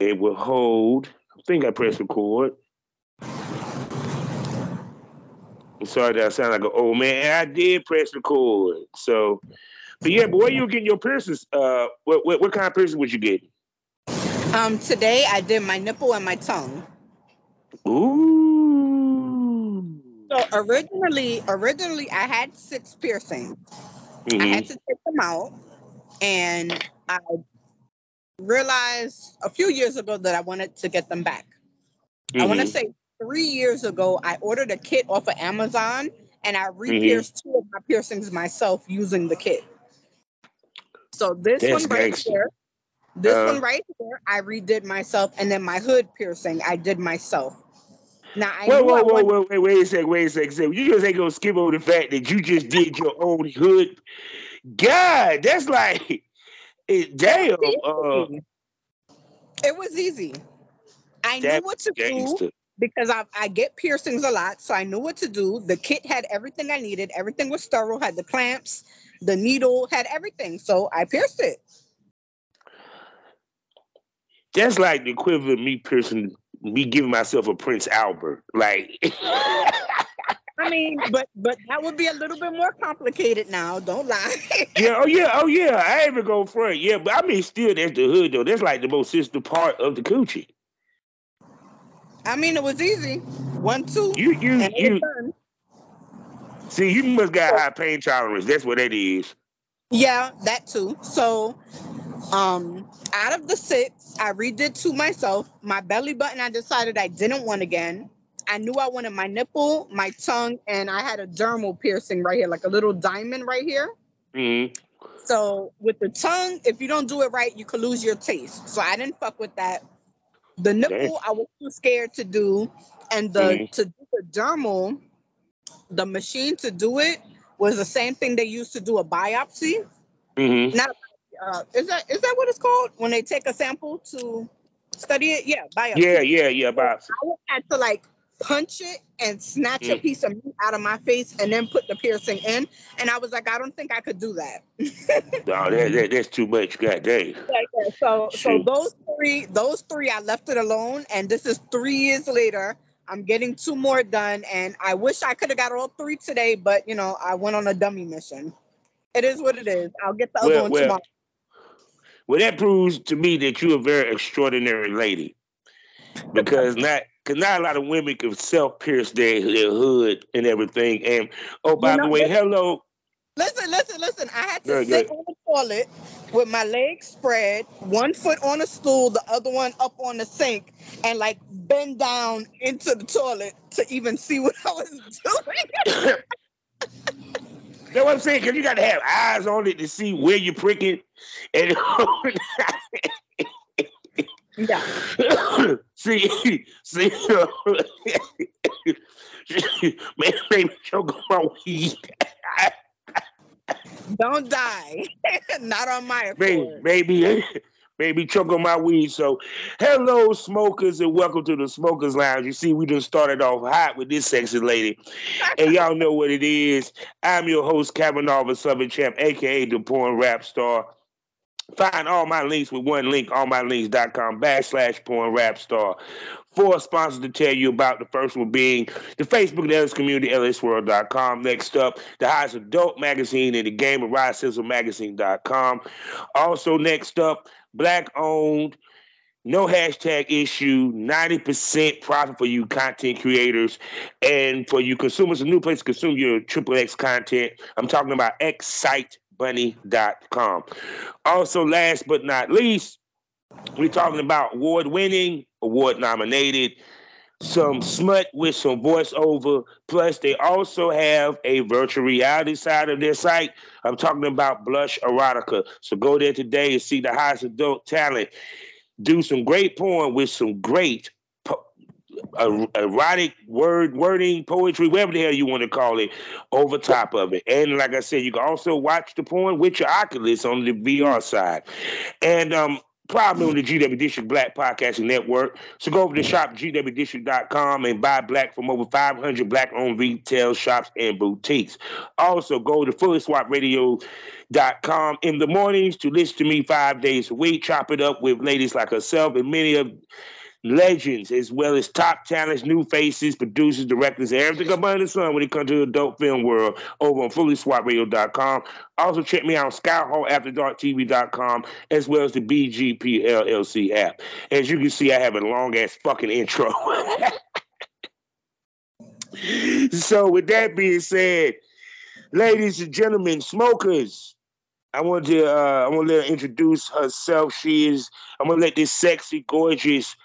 It will hold. I think I pressed record. I'm sorry that I sound like an old man. I did press record. So, but yeah, but where you getting your piercings? Uh, what, what what kind of piercing would you get? Um, today I did my nipple and my tongue. Ooh. So originally, originally I had six piercings. I Mhm. had to take them out, and I realized a few years ago that I wanted to get them back. I want to say three years ago, I ordered a kit off of Amazon, and I re-pierced two of my piercings myself using the kit. So this That's one right gangster. here, this Uh. one right here, I redid myself, and then my hood piercing, I did myself. Now I Whoa, whoa, whoa, whoa, wait, wait a second, wait a second. So you just ain't gonna skip over the fact that you just did your own hood. God, that's like, it. Uh, It was easy. I knew what to do because I, I get piercings a lot, so I knew what to do. The kit had everything I needed. Everything was sterile. Had the clamps, the needle, had everything. So I pierced it. That's like the equivalent of me piercing, me giving myself a Prince Albert. Like, I mean, but but that would be a little bit more complicated now. Don't lie. yeah, oh yeah, oh yeah. I ain't even go front. Yeah, but I mean, still, that's the hood though. That's like the most sensitive part of the coochie. I mean, it was easy. One, two, You, you, you. See, you must got high pain tolerance. That's what that is. Yeah, that too. So, um, out of the six, I redid two myself. My belly button, I decided I didn't want again. I knew I wanted my nipple, my tongue, and I had a dermal piercing right here, like a little diamond right here. hmm So with the tongue, if you don't do it right, you could lose your taste. So I didn't fuck with that. The nipple, I was too scared to do, and the Mhm. to do the dermal, the machine to do it was the same thing they used to do a biopsy. hmm Not uh, is that is that what it's called when they take a sample to study it? Yeah, biopsy. Yeah, yeah, yeah, Bob. I have to like punch it and snatch a Mm. piece of meat out of my face and then put the piercing in. And I was like, I don't think I could do that. No, that, that, that's too much. God dang. So so those three, those three, I left it alone. And this is three years later. I'm getting two more done, and I wish I could have got all three today, but you know, I went on a dummy mission. It is what it is. I'll get the other Well, one well, tomorrow. Well, that proves to me that you're a very extraordinary lady. Because not because not a lot of women can self pierce their, their hood and everything. And oh, by know, the way, listen- hello. Listen, listen, listen. I had to Good, sit good. on the toilet with my legs spread, one foot on a stool, the other one up on the sink, and like bend down into the toilet to even see what I was doing. That's what I'm saying. Because you got to have eyes on it to see where you're pricking. And yeah. see, see, man, maybe choke on my weed. Don't die. Not on my Maybe, accord. maybe, maybe choke on my weed. So, hello, smokers, and welcome to the Smokers Lounge. You see, we just started off hot with this sexy lady, and y'all know what it is. I'm your host, Kavanaugh, the Southern Champ, aka the Porn Rap Star. Find all my links with one link, allmylinks.com backslash porn rap star. Four sponsors to tell you about. The first one being the Facebook and Ellis Community, LSSwirl.com. Next up, the highest adult magazine in the game, Magazine.com. Also, next up, black owned, no hashtag issue, 90% profit for you content creators and for you consumers, a new place to consume your triple X content. I'm talking about xsitebunny.com. Also, last but not least, we're talking about award winning, award nominated, some smut with some voiceover. Plus, they also have a virtual reality side of their site. I'm talking about Blush Erotica. So go there today and see the highest adult talent. Do some great porn with some great erotic word wording, poetry, whatever the hell you want to call it, over top of it. And like I said, you can also watch the porn with your Oculus on the VR side. And um, member of the GW District Black Podcasting Network. So go over to shopgwdistrict.com and buy black from over 500 black owned retail shops and boutiques. Also go to fullyswapradio.com in the mornings to listen to me five days a week, chop it up with ladies like herself and many of legends as well as top talents, new faces, producers, directors, everything under the sun when it comes to the adult film world over on fullyswapradio.com. Also check me out on skyhallafterdarktv.com as well as the BGP LLC app. As you can see, I have a long ass fucking intro. so with that being said, ladies and gentlemen, smokers, I want to uh, I want to let her introduce herself. She is I'm gonna let this sexy, gorgeous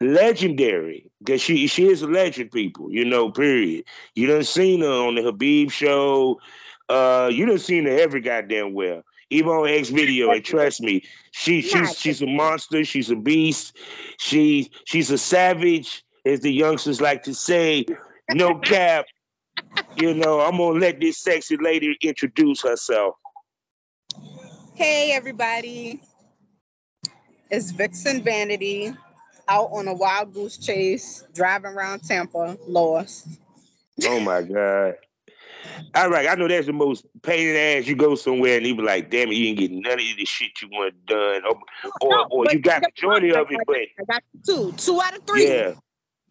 legendary because she she is a legend, people. You know, period. You done seen her on the Habib show. Uh, you done seen her every goddamn well. Even on X video, and trust me, she she's she's a monster. She's a beast. She she's a savage, as the youngsters like to say. No cap. you know, I'm gonna let this sexy lady introduce herself. Hey everybody, it's Vixen Vanity out on a wild goose chase, driving around Tampa, lost. Oh my God. All right, I know that's the most pain in the ass. You go somewhere and you be like, damn it, you didn't get none of the shit you want done. Or, or, no, or you got the majority of it, but I got two. Two out of three. Yeah.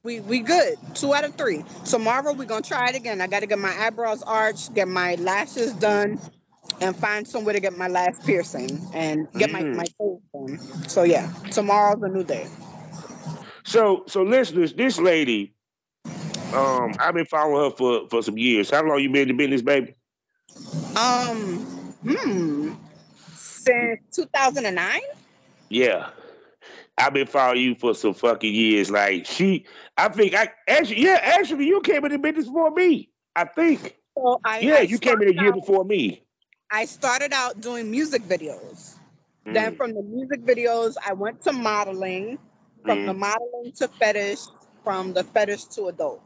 We we good. Two out of three. Tomorrow we're gonna try it again. I gotta get my eyebrows arched, get my lashes done, and find somewhere to get my last piercing and get mm. my, my toes done. So yeah, tomorrow's a new day. So, so listeners, this lady, um, I've been following her for for some years. How long you been in the business, baby? Um, hmm, since two thousand and nine. Yeah. I've been following you for some fucking years. Like she, I think I actually, yeah, actually, you came in the business before me. I think. So I, yeah, I you came in a year out, before me. I started out doing music videos. Mm. Then from the music videos, I went to modeling from mm. the modeling to fetish, from the fetish to adult.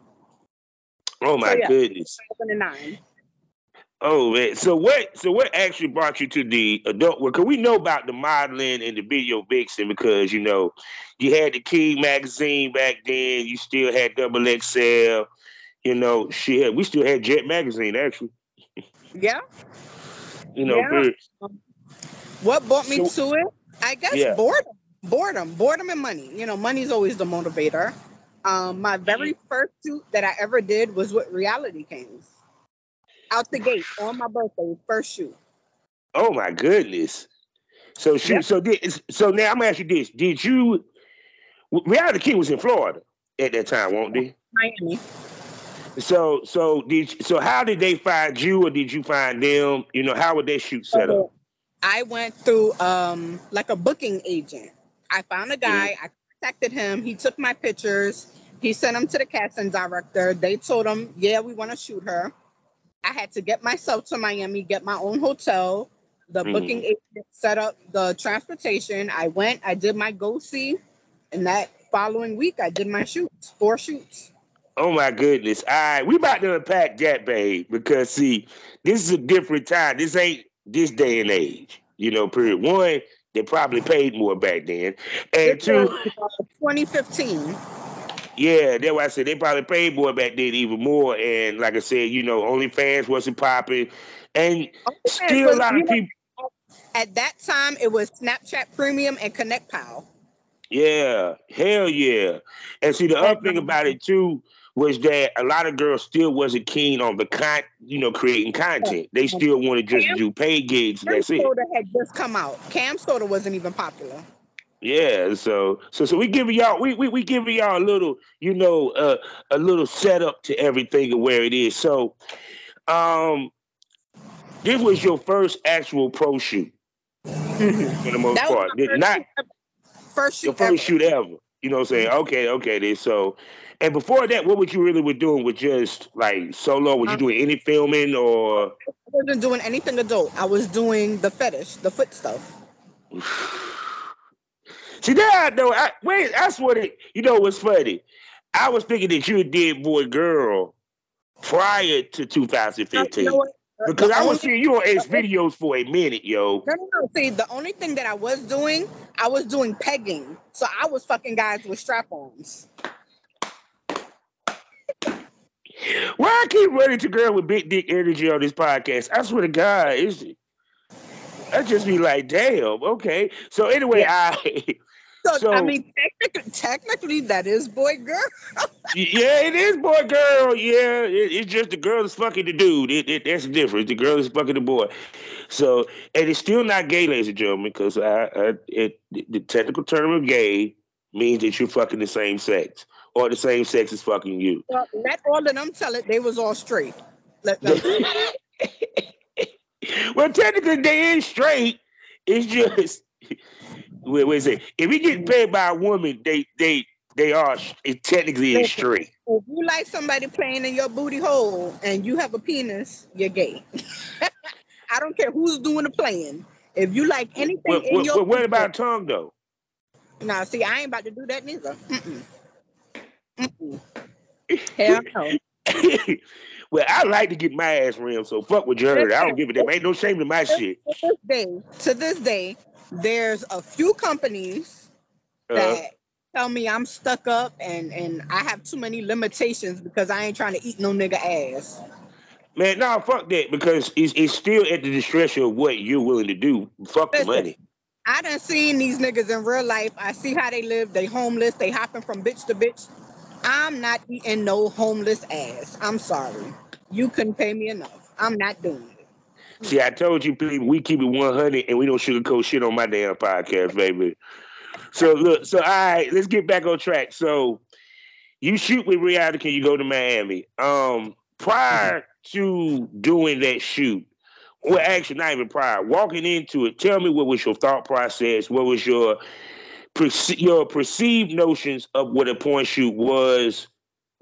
Oh my so, yeah, goodness. 2009. Oh man. So what so what actually brought you to the adult world? Cause we know about the modeling and the video vixen because you know you had the King magazine back then, you still had double XL, you know, she had we still had Jet magazine actually. Yeah. you know, yeah. what brought me so, to it? I guess yeah. boredom boredom, boredom and money. You know, money's always the motivator. Um, my very mm-hmm. first shoot that I ever did was with Reality Kings. Out the gate on my birthday, first shoot. Oh my goodness! So shoot, yep. so did, so now I'm gonna ask you this: Did you? Reality King was in Florida at that time, won't they? Miami. So so did so how did they find you or did you find them? You know, how would they shoot set up? I went through um like a booking agent. I found a guy. I contacted him. He took my pictures. He sent them to the casting director. They told him, "Yeah, we want to shoot her." I had to get myself to Miami, get my own hotel. The mm-hmm. booking agent set up the transportation. I went. I did my go see, and that following week, I did my shoots. Four shoots. Oh my goodness! All right, we about to unpack that, babe, because see, this is a different time. This ain't this day and age. You know, period. One, they probably uh-huh. paid more back then. And two, uh, 2015. Yeah, that's why I said they probably paid more back then, even more. And like I said, you know, OnlyFans wasn't popping, and still a lot of people. At that time, it was Snapchat Premium and ConnectPal. Yeah, hell yeah. And see, the other thing about it too was that a lot of girls still wasn't keen on the con, you know, creating content. They still wanted to just Cam, do paid gigs. Cam that's Soda it. had just come out. CamSoda wasn't even popular. Yeah, so so so we giving y'all we we we giving y'all a little you know uh, a little setup to everything and where it is. So, um, this was your first actual pro shoot for the most part. Not first shoot your first ever. shoot ever. You know what I'm saying? Okay, okay. Then so and before that, what would you really were doing with just like solo? Was you doing any filming or? I wasn't doing anything adult. I was doing the fetish, the foot stuff. See, that I know. I, wait, that's what it. You know what's funny? I was thinking that you did boy girl prior to 2015. You know Because The I was seeing you on X videos for a minute, yo. No, no, no. See, the only thing that I was doing, I was doing pegging. So I was fucking guys with strap-ons. Why I keep running to girl with big dick energy on this podcast? I swear to God, it's I just be like, damn, okay. So anyway, I So, So- I mean, technically, technically, that is boy girl. yeah, it is boy girl. Yeah, it, it's just the girl is fucking the dude. It, it, that's the difference. The girl is fucking the boy. So and it's still not gay, ladies and gentlemen, because I, I it the technical term of gay means that you're fucking the same sex or the same sex is fucking you. Well, let all of them tell it. They was all straight. Well, technically, they ain't straight. It's just wait, wait a second. If you get paid by a woman, they they they are it technically is straight. if you like somebody playing in your booty hole and you have a penis, you're gay. I don't care who's doing the playing. If you like anything What, in what, your what, what about tongue though? Now, see, I ain't about to do that neither. Mm-mm. Mm-mm. Hell no. well, I like to get my ass rammed, so fuck what you heard. I don't give a damn. Ain't no shame to my shit. To this day, to this day, there's a few companies Uh, that tell me I'm stuck up and and I have too many limitations because I ain't trying to eat no nigga ass. man, no, fuck that because it's, it's still at the discretion of what you're willing to do. Fuck the money. I done seen these niggas in real life. I see how they live. They homeless. They hopping from bitch to bitch. I'm not eating no homeless ass. I'm sorry. You couldn't pay me enough. I'm not doing it. See, I told you people, we keep it 100 and we don't sugarcoat shit on my damn podcast, baby. So look, so all right, let's get back on track. So you shoot with reality, can you go to Miami? Um, prior to doing that shoot, well, actually, not even prior, walking into it, tell me what was your thought process? What was your perce- your perceived notions of what a point shoot was?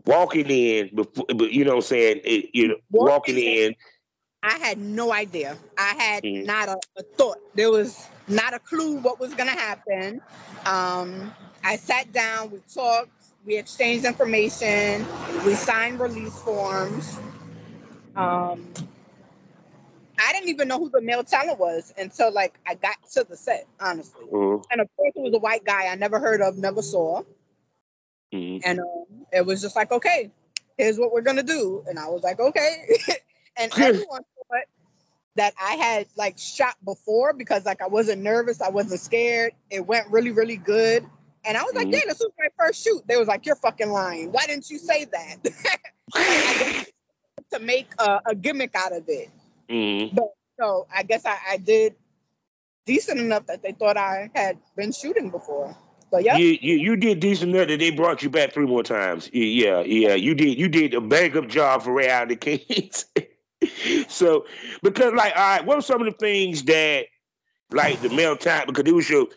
Walking in, before, but you know, what I'm saying, it, you know, walking Walking in. I had no idea. I had Mhm. not a, a thought. There was not a clue what was gonna happen. Um, I sat down, we talked, we exchanged information, we signed release forms. Um, I didn't even know who the male talent was until like I got to the set, honestly. Mhm, And of course, it was a white guy I never heard of, never saw. mhm. And um, it was just like, okay, here's what we're gonna do. And I was like, okay. and everyone thought that I had like shot before because like I wasn't nervous, I wasn't scared. It went really, really good. And I was like, Mhm. yeah, this was my first shoot. They was like, you're fucking lying. Why didn't you say that? To make a, a gimmick out of it. Mhm. So I guess I, I did decent enough that they thought I had been shooting before. But yeah, You, you you did decent enough that they brought you back three more times. Yeah, yeah, you did you did a bang up job for Reality Kings. so because like all right, what are some of the things that like the male time because it was your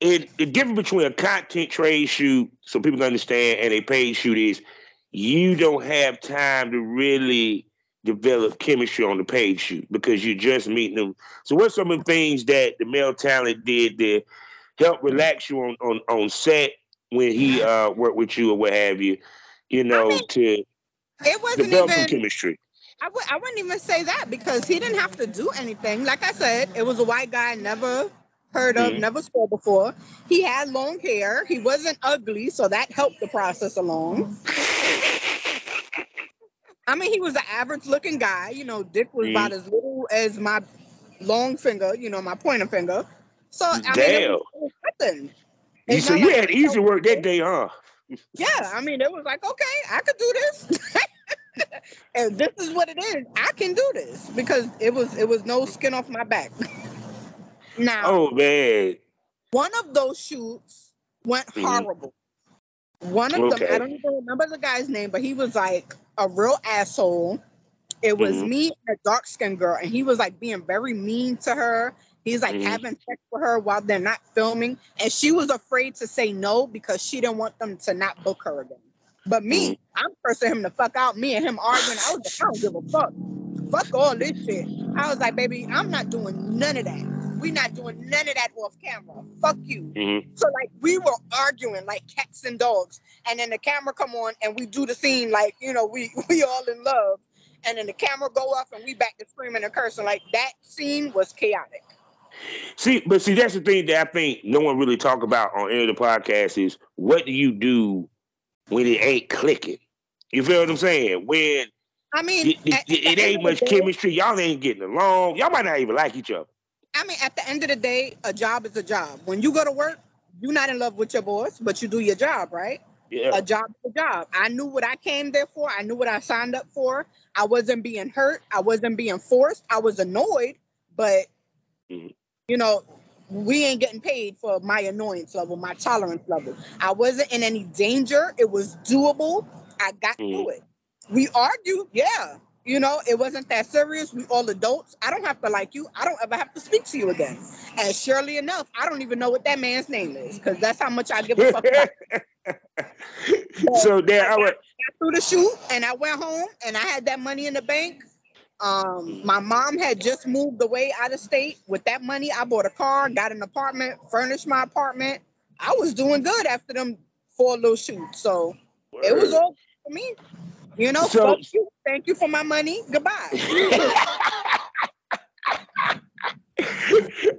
it the difference between a content trade shoot, so people can understand, and a paid shoot is you don't have time to really develop chemistry on the paid shoot because you're just meeting them. So what's some of the things that the male talent did to help relax you on on, on set when he uh worked with you or what have you, you know, mean, to it wasn't develop even. chemistry. I w- I wouldn't even say that because he didn't have to do anything. Like I said, it was a white guy never heard of, Mhm. never saw before. He had long hair. He wasn't ugly, so that helped the process along. I mean, he was an average looking guy. You know, dick was Mhm. about as little as my long finger, you know, my pointer finger. So, I mean, it Damn. was, it was nothing. It's so you like- had easy work that day, huh? yeah, I mean, it was like, okay, I could do this. and this is what it is. I can do this because it was it was no skin off my back. now, Oh man. one of those shoots went Mhm. horrible. One of Okay. them, I don't even remember the guy's name, but he was like a real asshole. It was Mhm. me and a dark skinned girl, and he was like being very mean to her. He's like Mhm. having sex with her while they're not filming, and she was afraid to say no because she didn't want them to not book her again. But me, I'm cursing him the fuck out. Me and him arguing. I was like, I don't give a fuck. Fuck all this shit. I was like, baby, I'm not doing none of that. We not doing none of that off camera. Fuck you. Mhm. So like we were arguing like cats and dogs, and then the camera come on and we do the scene like you know we we all in love, and then the camera go off and we back to screaming and cursing. Like that scene was chaotic. See, but see, that's the thing that I think no one really talk about on any of the podcasts is what do you do when it ain't clicking? You feel what I'm saying? When I mean, it, it, it ain't much chemistry, y'all ain't getting along. Y'all might not even like each other. I mean, at the end of the day, a job is a job. When you go to work, you're not in love with your boss, but you do your job, right? Yeah. A job is a job. I knew what I came there for. I knew what I signed up for. I wasn't being hurt. I wasn't being forced. I was annoyed, but Mhm. you know, we ain't getting paid for my annoyance level, my tolerance level. I wasn't in any danger. It was doable. I got Mhm. through it. We argued, yeah. You know, it wasn't that serious. We all adults. I don't have to like you. I don't ever have to speak to you again. And surely enough, I don't even know what that man's name is because that's how much I give a fuck about. so there, I would. got through the shoot and I went home and I had that money in the bank. Um, my mom had just moved away out of state. With that money, I bought a car, got an apartment, furnished my apartment. I was doing good after them four little shoots. So it was all for me. You know, So- fuck you. Thank you for my money. Goodbye.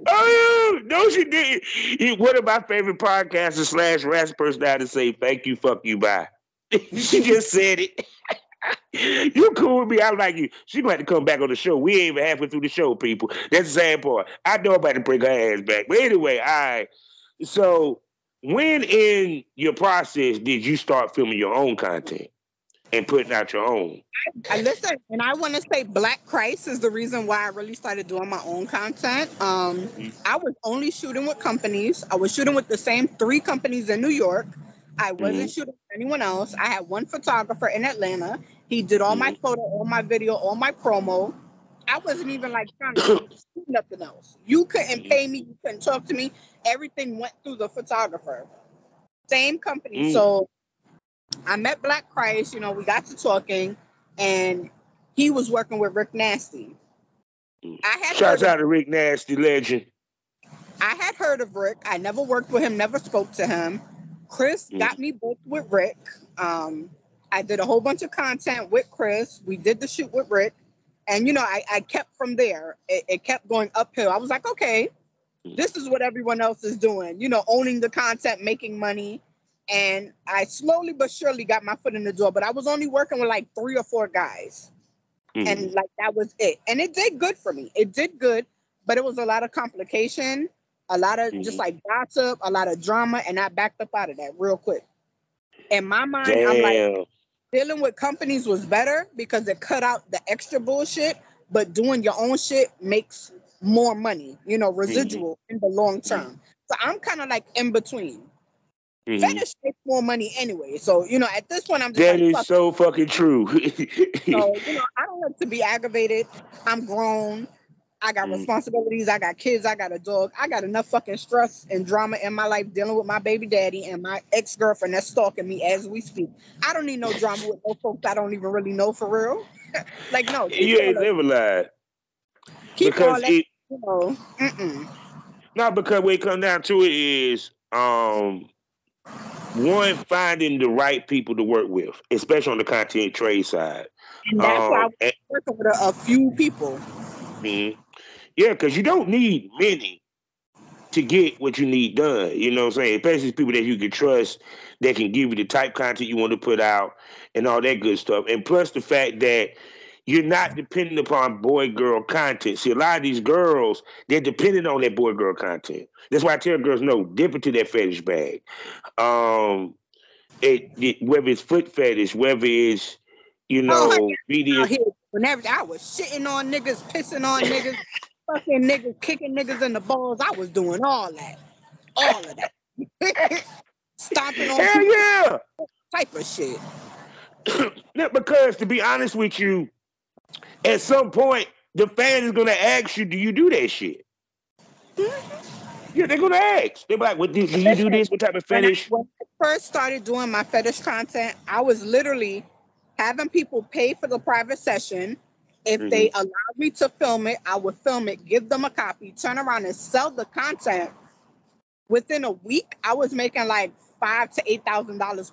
oh, no, she didn't. One of my favorite podcasters slash rap person had to say, "Thank you, fuck you, bye." she just said it. you cool with me? I like you. She gonna have to come back on the show. We ain't even halfway through the show, people. That's the sad part. I know I'm about to bring her ass back. But anyway, all right. So, when in your process did you start filming your own content and putting out your own? I listen, and I want to say Black Chris is the reason why I really started doing my own content. Um, I was only shooting with companies. I was shooting with the same three companies in New York. I wasn't shooting with anyone else. I had one photographer in Atlanta. He did all my photo, all my video, all my promo. I wasn't even like trying to do nothing else. You couldn't pay me. You couldn't talk to me. Everything went through the photographer. Same company. Mm. So I met Black Chris. You know, we got to talking, and he was working with Rick Nasty. I had Shouts out to Rick Nasty, legend. I had heard of Rick. I never worked with him, never spoke to him. Chris Mm. got me booked with Rick. Um, I did a whole bunch of content with Chris. We did the shoot with Rick. And, you know, I, I kept from there. It, it kept going uphill. I was like, okay, this is what everyone else is doing, you know, owning the content, making money. And I slowly but surely got my foot in the door, but I was only working with like three or four guys. Mhm. and like that was it. And it did good for me. It did good but it was a lot of complication a lot of just Mhm. like gossip a lot of drama and i backed up out of that real quick. In my mind i'm like dealing with companies was better because it cut out the extra bullshit but doing your own shit makes more money you know residual in the long term. So i'm kind of like in between Mhm. fetish makes more money anyway so you know at this point i'm just That like, is fuck so fucking true. So, you know, I don't like to be aggravated. I'm grown. I got Mm. responsibilities. I got kids. I got a dog. I got enough fucking stress and drama in my life dealing with my baby daddy and my ex girlfriend that's stalking me as we speak. I don't need no drama with no folks I don't even really know for real. like, no. You ain't never lied. keep Because that, it you know. Mm-mm. not because what it comes down to it is um one finding the right people to work with, especially on the content trade side. And that's why I Um, was working with a, a few people. Mhm. Yeah, because you don't need many to get what you need done. You know what I'm saying? Especially people that you can trust that can give you the type content you want to put out and all that good stuff. And plus the fact that you're not dependent upon boy girl content. See, a lot of these girls, they're dependent on that boy girl content. That's why I tell girls no, dip into that fetish bag. Um it, it whether it's foot fetish, whether it's you know, Oh, video whenever I was shitting on niggas, pissing on niggas, fucking niggas, kicking niggas in the balls. I was doing all that. All of that. Stomping on Hell people, yeah! type of shit. Because to be honest with you, at some point the fan is gonna ask you, "Do you do that shit?" Yeah, they're gonna ask. They're like, "What do, do you do this? What type of When I, fetish?" when I first started doing my fetish content, I was literally having people pay for the private session. If they Mm-hmm. allowed me to film it, I would film it, give them a copy, turn around and sell the content. Within a week, I was making like five to eight thousand dollars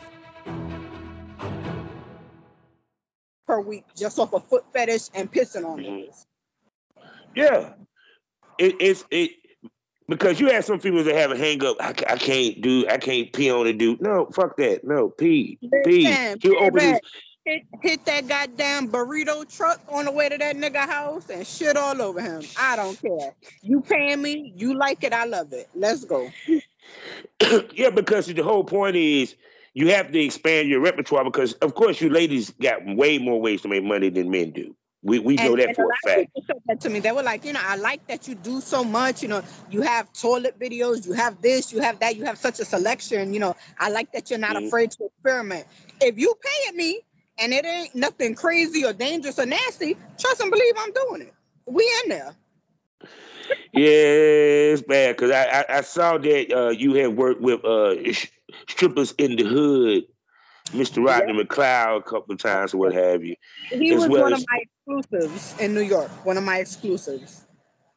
Per week just off a foot fetish and pissing on mm-hmm. niggas. Yeah, it, it's it because you have some females that have a hang up. I, I can't do. I can't pee on a dude. No, fuck that. No, pee, pee. Listen, You open his. hit, hit that goddamn burrito truck on the way to that nigga house and shit all over him. I don't care. You paying me, you like it, I love it. Let's go. yeah, because the whole point is you have to expand your repertoire because, of course, you ladies got way more ways to make money than men do. We we know that and for a a lot of fact. people said that to me. They were like, you know, I like that you do so much. You know, you have toilet videos, you have this, you have that, you have such a selection. You know, I like that you're not Mhm. afraid to experiment. If you paying me and it ain't nothing crazy or dangerous or nasty, trust and believe I'm doing it. We in there. Yeah, it's bad because I, I I saw that uh, you had worked with uh, sh- strippers in the hood, Mr. Rodney McLeod, a couple of times or what have you. He was well one as- of my exclusives in New York. One of my exclusives.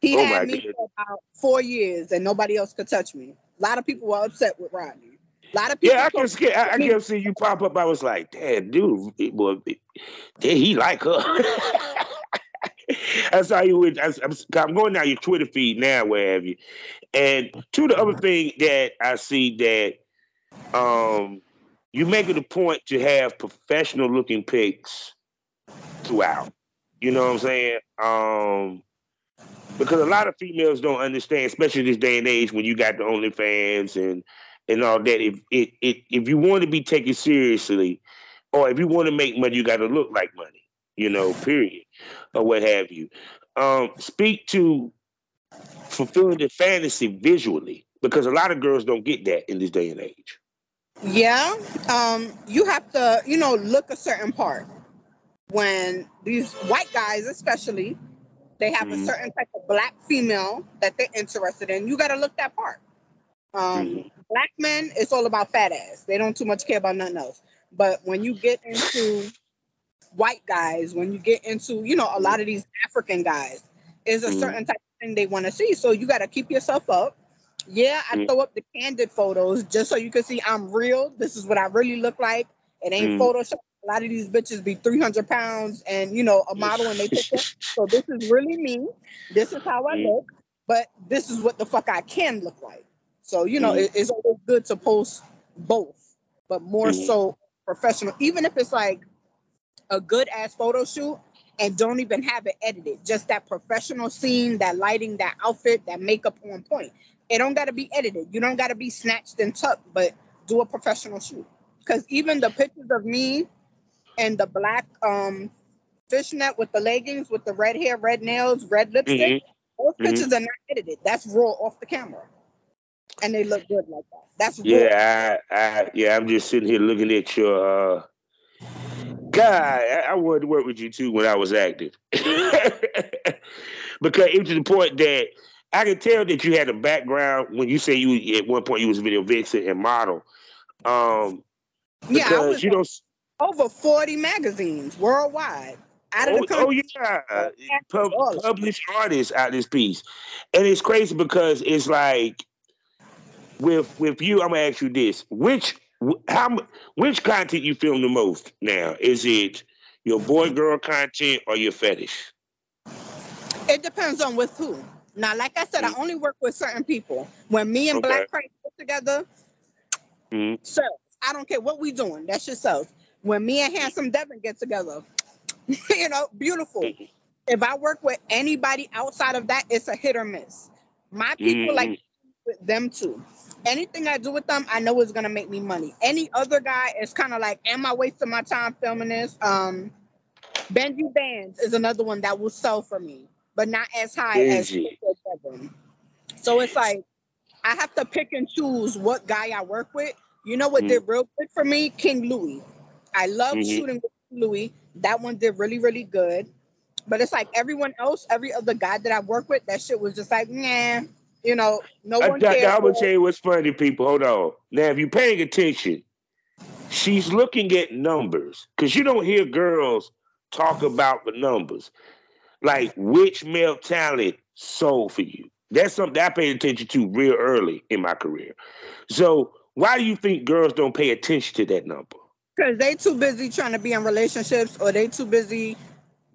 He Oh had me goodness. for about four years, and nobody else could touch me. A lot of people were upset with Rodney. A lot of people. Yeah, I can see. I, I kept seeing you pop up. I was like, "Damn, dude, boy, did he like her?" I saw you. I, I'm, I'm going down your Twitter feed now, where have you? And to the other thing that I see that um, you make it a point to have professional looking pics throughout. You know what I'm saying? Um, because a lot of females don't understand, especially this day and age when you got the OnlyFans and and all that. If it, it if you want to be taken seriously, or if you want to make money, you got to look like money. You know, period, or what have you. Um, speak to fulfilling the fantasy visually, because a lot of girls don't get that in this day and age. Yeah, um, you have to, you know, look a certain part. When these white guys, especially, they have Mhm. a certain type of black female that they're interested in. You got to look that part. Um, Mhm. Black men, it's all about fat ass. They don't too much care about nothing else. But when you get into white guys, when you get into, you know, a lot of these African guys, is a Mhm. certain type of thing they want to see. So you got to keep yourself up. Yeah, I Mhm. throw up the candid photos just so you can see I'm real. This is what I really look like. It ain't Mhm. Photoshop. A lot of these bitches be 300 pounds and, you know, a model and they picture. So this is really me. This is how I Mhm. look. But this is what the fuck I can look like. So, you know, Mhm. it- it's always good to post both, but more Mhm. so professional. Even if it's like a good ass photo shoot and don't even have it edited, just that professional scene, that lighting, that outfit, that makeup on point. It don't got to be edited. You don't got to be snatched and tucked, but do a professional shoot. Because even the pictures of me and the black um fishnet with the leggings, with the red hair, red nails, red lipstick, Mhm. those Mhm. pictures are not edited. That's raw off the camera, and they look good like that. That's. Yeah, I, I, yeah, I'm just sitting here looking at your. Uh, God, I, I wanted to work with you too when I was active, because it was to the point that I could tell that you had a background when you say you at one point you was video vixen and model. Um, yeah, I was you know, over forty magazines worldwide out of oh, the country. oh yeah, pub, published artists out this piece, and it's crazy because it's like with with you. I'm gonna ask you this: which wh- how which content you film the most now? Is it your boy girl content or your fetish? It depends on with who. Now, like I said, I only work with certain people. When me and Okay. Black Chris get together, Mhm. self. I don't care what we doing. That's yourself. When me and Handsome Devin get together, you know, beautiful. If I work with anybody outside of that, it's a hit or miss. My people like with them too. Anything I do with them, I know is gonna make me money. Any other guy is kind of like, am I wasting my time filming this? Um, Benji Bands is another one that will sell for me, but not as high as Benji. Devin. So it's like I have to pick and choose what guy I work with. You know what Mhm. did real good for me? King Louis. I love Mhm. shooting with Louis. That one did really, really good. But it's like everyone else, every other guy that I work with, that shit was just like, nah, you know, no I, one cares. I'm gonna tell you what's funny, people. Hold on. Now, if you're paying attention, she's looking at numbers because you don't hear girls talk about the numbers, like which male talent sold for you. That's something I paid attention to real early in my career. So, why do you think girls don't pay attention to that number? Because they too busy trying to be in relationships, or they too busy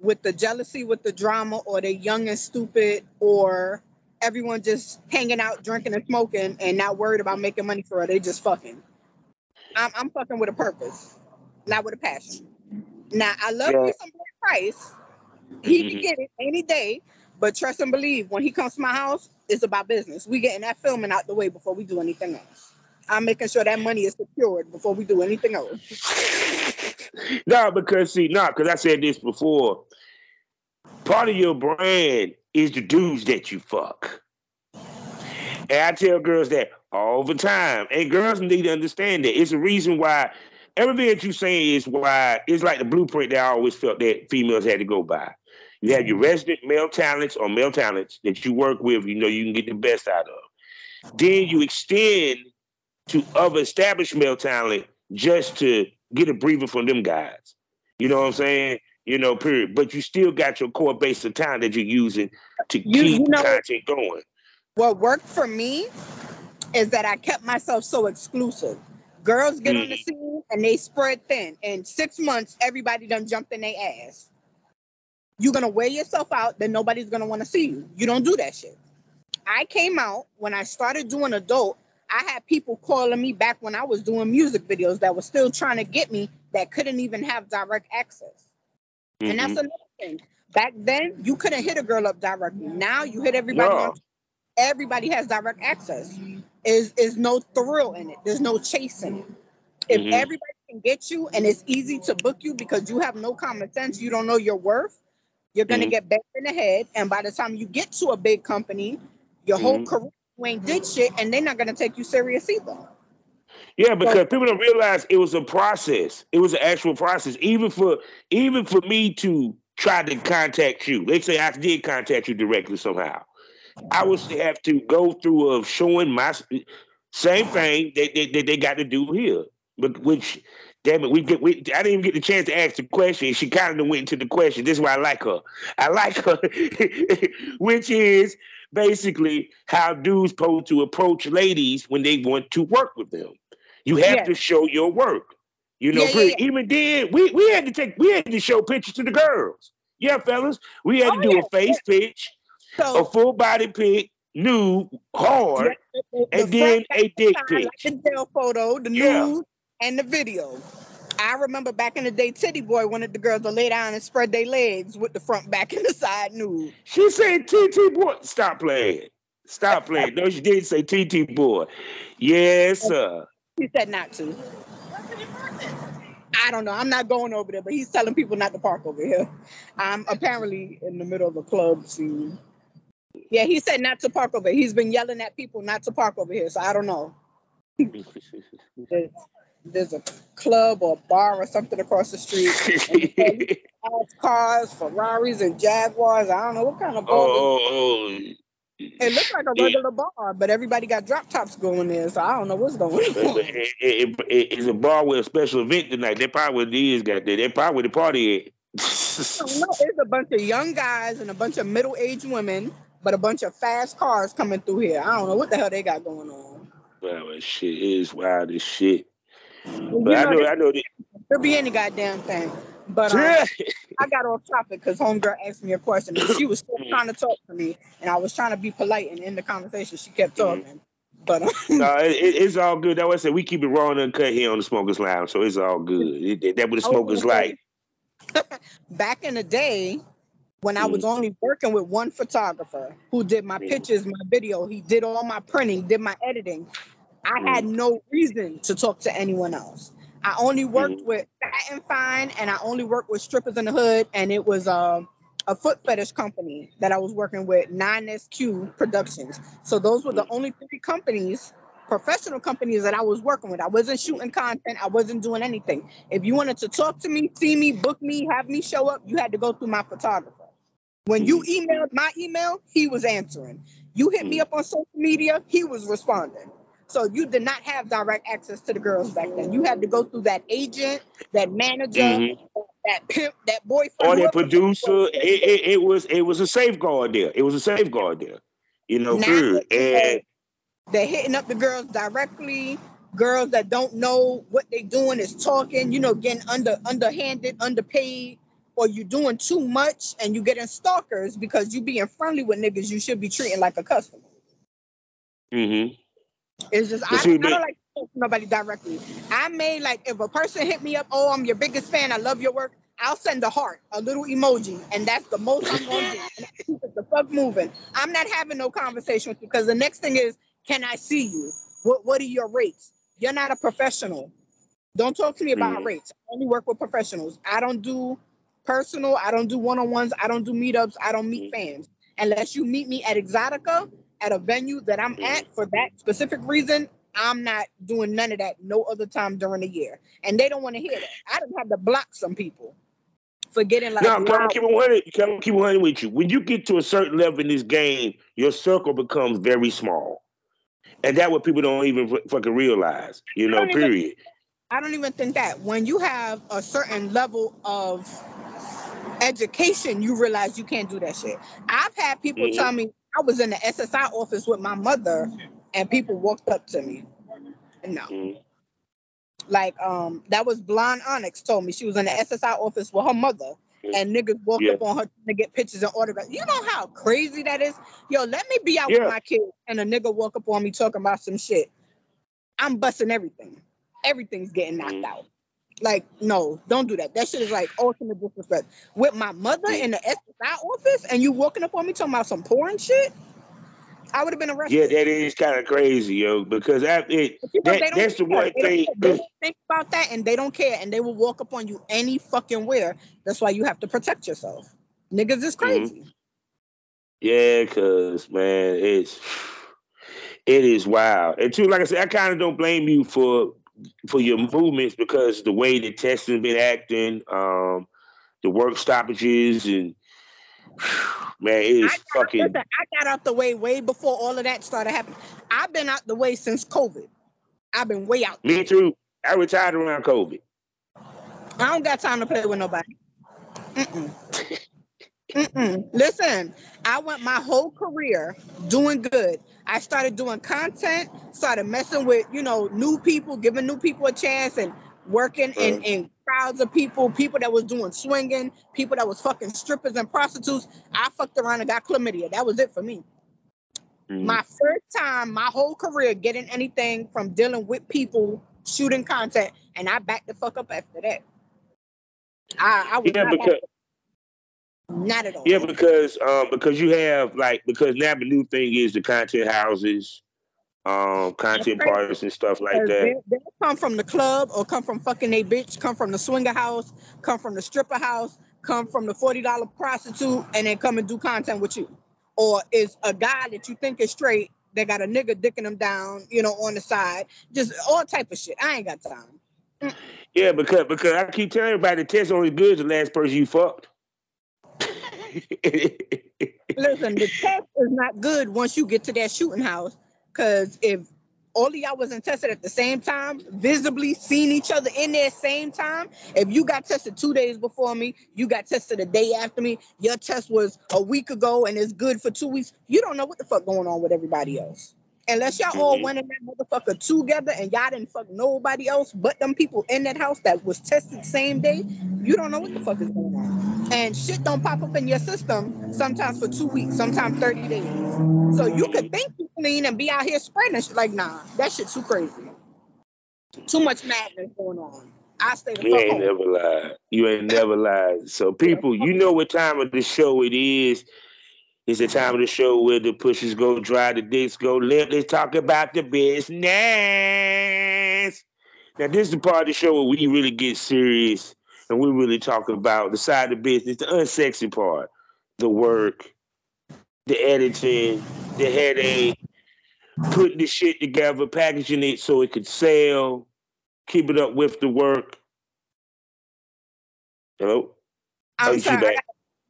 with the jealousy, with the drama, or they young and stupid, or everyone just hanging out, drinking and smoking, and not worried about making money for it. They just fucking. I'm, I'm fucking with a purpose, not with a passion. Now I love Yeah. me some Black Price. He Mhm. can get it any day, but trust and believe when he comes to my house, it's about business. We getting that filming out the way before we do anything else. I'm making sure that money is secured before we do anything else. no, because see, no, because I said this before. Part of your brand is the dudes that you fuck. And I tell girls that all the time. And girls need to understand that. It's a reason why everything that you say is why it's like the blueprint that I always felt that females had to go by. You have your mm-hmm. resident male talents or male talents that you work with, you know you can get the best out of. Then you extend to other established male talent just to get a breather from them guys. You know what I'm saying? You know, period. But you still got your core base of talent that you're using to You- keep you know- content going. What worked for me is that I kept myself so exclusive. Girls get on the Mhm. scene and they spread thin. In six months, everybody done jumped in their ass. You're gonna wear yourself out, then nobody's gonna want to see you. You don't do that shit. I came out when I started doing adult. I had people calling me back when I was doing music videos that were still trying to get me that couldn't even have direct access. And that's Mhm. another thing. Back then, you couldn't hit a girl up directly. Now you hit everybody. No. everybody has direct access. Is is no thrill in it. There's no chase in it. If Mhm. everybody can get you and it's easy to book you because you have no common sense, you don't know your worth, you're gonna Mhm. get banged in the head. And by the time you get to a big company, your whole Mhm. career you ain't did shit, and they're not gonna take you serious either. Yeah, because people don't realize it was a process. It was an actual process. Even for even for me to try to contact you, let's say I did contact you directly somehow, I would have to go through of showing my same thing that they, that they got to do here. But which, damn it, we get we I didn't even get the chance to ask the question. She kind of went into the question. This is why I like her. I like her, which is basically how dudes supposed to approach ladies when they want to work with them. You have Yeah. to show your work. You know, Yeah, yeah, even then, we, we had to take we had to show pictures to the girls. Yeah, fellas. We had Oh, to do yeah, a face pitch, a full body pic, nude, hard, the- the- and the then a dick pic. like photo, the nude, and the video. I remember back in the day, TT Boy wanted the girls to lay down and spread their legs with the front, back, and the side nude. She said TT boy. Stop playing. Stop playing. No, she didn't say TT boy. Yes, sir. He said not to. I don't know. I'm not going over there, but he's telling people not to park over here. I'm apparently in the middle of a club scene. Yeah, he said not to park over here. He's been yelling at people not to park over here, so I don't know. There's, there's a club or a bar or something across the street. Cars, Ferraris, and Jaguars. I don't know what kind of oh, bar. oh, oh, oh. It looks like a regular bar, but everybody got drop tops going there, so I don't know what's going on. It- it- it- it's a bar with a special event tonight. That probably it is, got there. That probably where the party at. I. It's a bunch of young guys and a bunch of middle-aged women, but a bunch of fast cars coming through here. I don't know what the hell they got going on. Well, shit is wild as shit. You But I know, know, I know that. There'll be any goddamn thing. But um, I got off topic because homegirl asked me a question and she was still trying to talk to me, and I was trying to be polite and end the conversation. She kept talking, but um, No, it, it- it's all good. That's why I said we keep it raw and uncut here on the Smokers Lounge, so it's all good. It, it- that what the Oh, smokers okay. like. back in the day when I was only working with one photographer who did my pictures, my video, he did all my printing, did my editing. I had no reason to talk to anyone else. I only worked Mhm. with Fat and Fine, and I only worked with strippers in the hood, and it was um, a foot fetish company that I was working with, 9SQ Productions. So those were the only three companies, professional companies that I was working with. I wasn't shooting content, I wasn't doing anything. If you wanted to talk to me, see me, book me, have me show up, you had to go through my photographer. When you emailed my email, he was answering. You hit me up on social media, he was responding. So you did not have direct access to the girls back then. You had to go through that agent, that manager, Mhm. that pimp, that boyfriend. or whoever- producer. It, it, it was it was a safeguard there. It was a safeguard there. You know, Now. And They're hitting up the girls directly. Girls that don't know what they're doing is talking, you know, getting under underhanded, underpaid, or you doing too much and you getting stalkers because you being friendly with niggas you should be treating like a customer. mhm. It's just I don't, I don't like to talk to nobody directly. I may like if a person hit me up, oh, I'm your biggest fan, I love your work. I'll send a heart, a little emoji, and that's the most I'm gonna do. And I keep it the fuck moving. I'm not having no conversation with you because the next thing is, can I see you? What What are your rates? You're not a professional. Don't talk to me about Mhm. rates. I only work with professionals. I don't do personal. I don't do one on ones. I don't do meetups. I don't meet fans unless you meet me at Exotica at a venue that I'm at for that specific reason. I'm not doing none of that no other time during the year, and they don't want to hear that. I don't have to block some people for getting like. No, I'm loud. keep it 100. Can I keep it 100 with you? When you get to a certain level in this game, your circle becomes very small, and that what people don't even f- fucking realize. You know, even- period. I don't even think that when you have a certain level of education, you realize you can't do that shit. I've had people Mhm. tell me I was in the SSI office with my mother, and people walked up to me. No, Mhm. like um, that was Blonde Onyx told me she was in the SSI office with her mother, and niggas walked Yeah. up on her to get pictures and autographs. You know how crazy that is? Yo, let me be out Yeah. with my kids, and a nigga walk up on me talking about some shit. I'm busting everything. Everything's getting knocked Mhm. out. Like, no, don't do that. That shit is like ultimate disrespect. With my mother in the SSI office, and you walking up on me talking about some porn shit, I would have been arrested. Yeah, that is kind of crazy, yo. Because that, it, that that's the care. one They thing. They don't think about that, and they don't care, and they will walk up on you any fucking where. That's why you have to protect yourself. Niggas is mm-hmm. crazy. Yeah, cause man, it's it is wild. And too, like I said, I kind of don't blame you for for your movements because the way the testing been acting, um, the work stoppages, and man, it is I fucking. I got out the way way before all of that started happening. I've been out the way since COVID. I've been way out. Me too. I retired around COVID. I don't got time to play with nobody. Mm-mm. Mm-mm. Listen, I went my whole career doing good. I started doing content, started messing with, you know, new people, giving new people a chance and working in, in crowds of people, people that was doing swinging, people that was fucking strippers and prostitutes. I fucked around and got chlamydia. That was it for me. Mhm. My first time, my whole career getting anything from dealing with people, shooting content, and I backed the fuck up after that. I, I was yeah, not, because. Not at all. yeah, because um, because you have like because now the new thing is the content houses, um, content parties and stuff like that. They, they come from the club or come from fucking a bitch, come from the swinger house, come from the stripper house, come from the forty dollar prostitute, and then come and do content with you. Or is a guy that you think is straight that got a nigga dicking him down, you know, on the side, just all type of shit. I ain't got time. Yeah, because because I keep telling everybody the test only good as the last person you fucked. Listen, the test is not good once you get to that shooting house. Cause if all of y'all wasn't tested at the same time, visibly seeing each other in there same time, if you got tested two days before me, you got tested a day after me, your test was a week ago and it's good for two weeks, you don't know what the fuck going on with everybody else. Unless y'all all Mhm. went in that motherfucker together and y'all didn't fuck nobody else but them people in that house that was tested same day, you don't know what the fuck is going on. And shit don't pop up in your system sometimes for two weeks, sometimes 30 days. So you could think you clean and be out here spreading shit. Like, nah, that shit too crazy. Too much madness going on. I stay the You ain't home. never lied. You ain't never lied. So people, you know what time of the show it is. It's the time of the show where the pushes go dry, the dicks go limp. Let's talk about the business. Now this is the part of the show where we really get serious and we really talk about the side of the business, the unsexy part, the work, the editing, the headache, putting the shit together, packaging it so it could sell, keep it up with the work. Hello? I'm Oh, sorry. I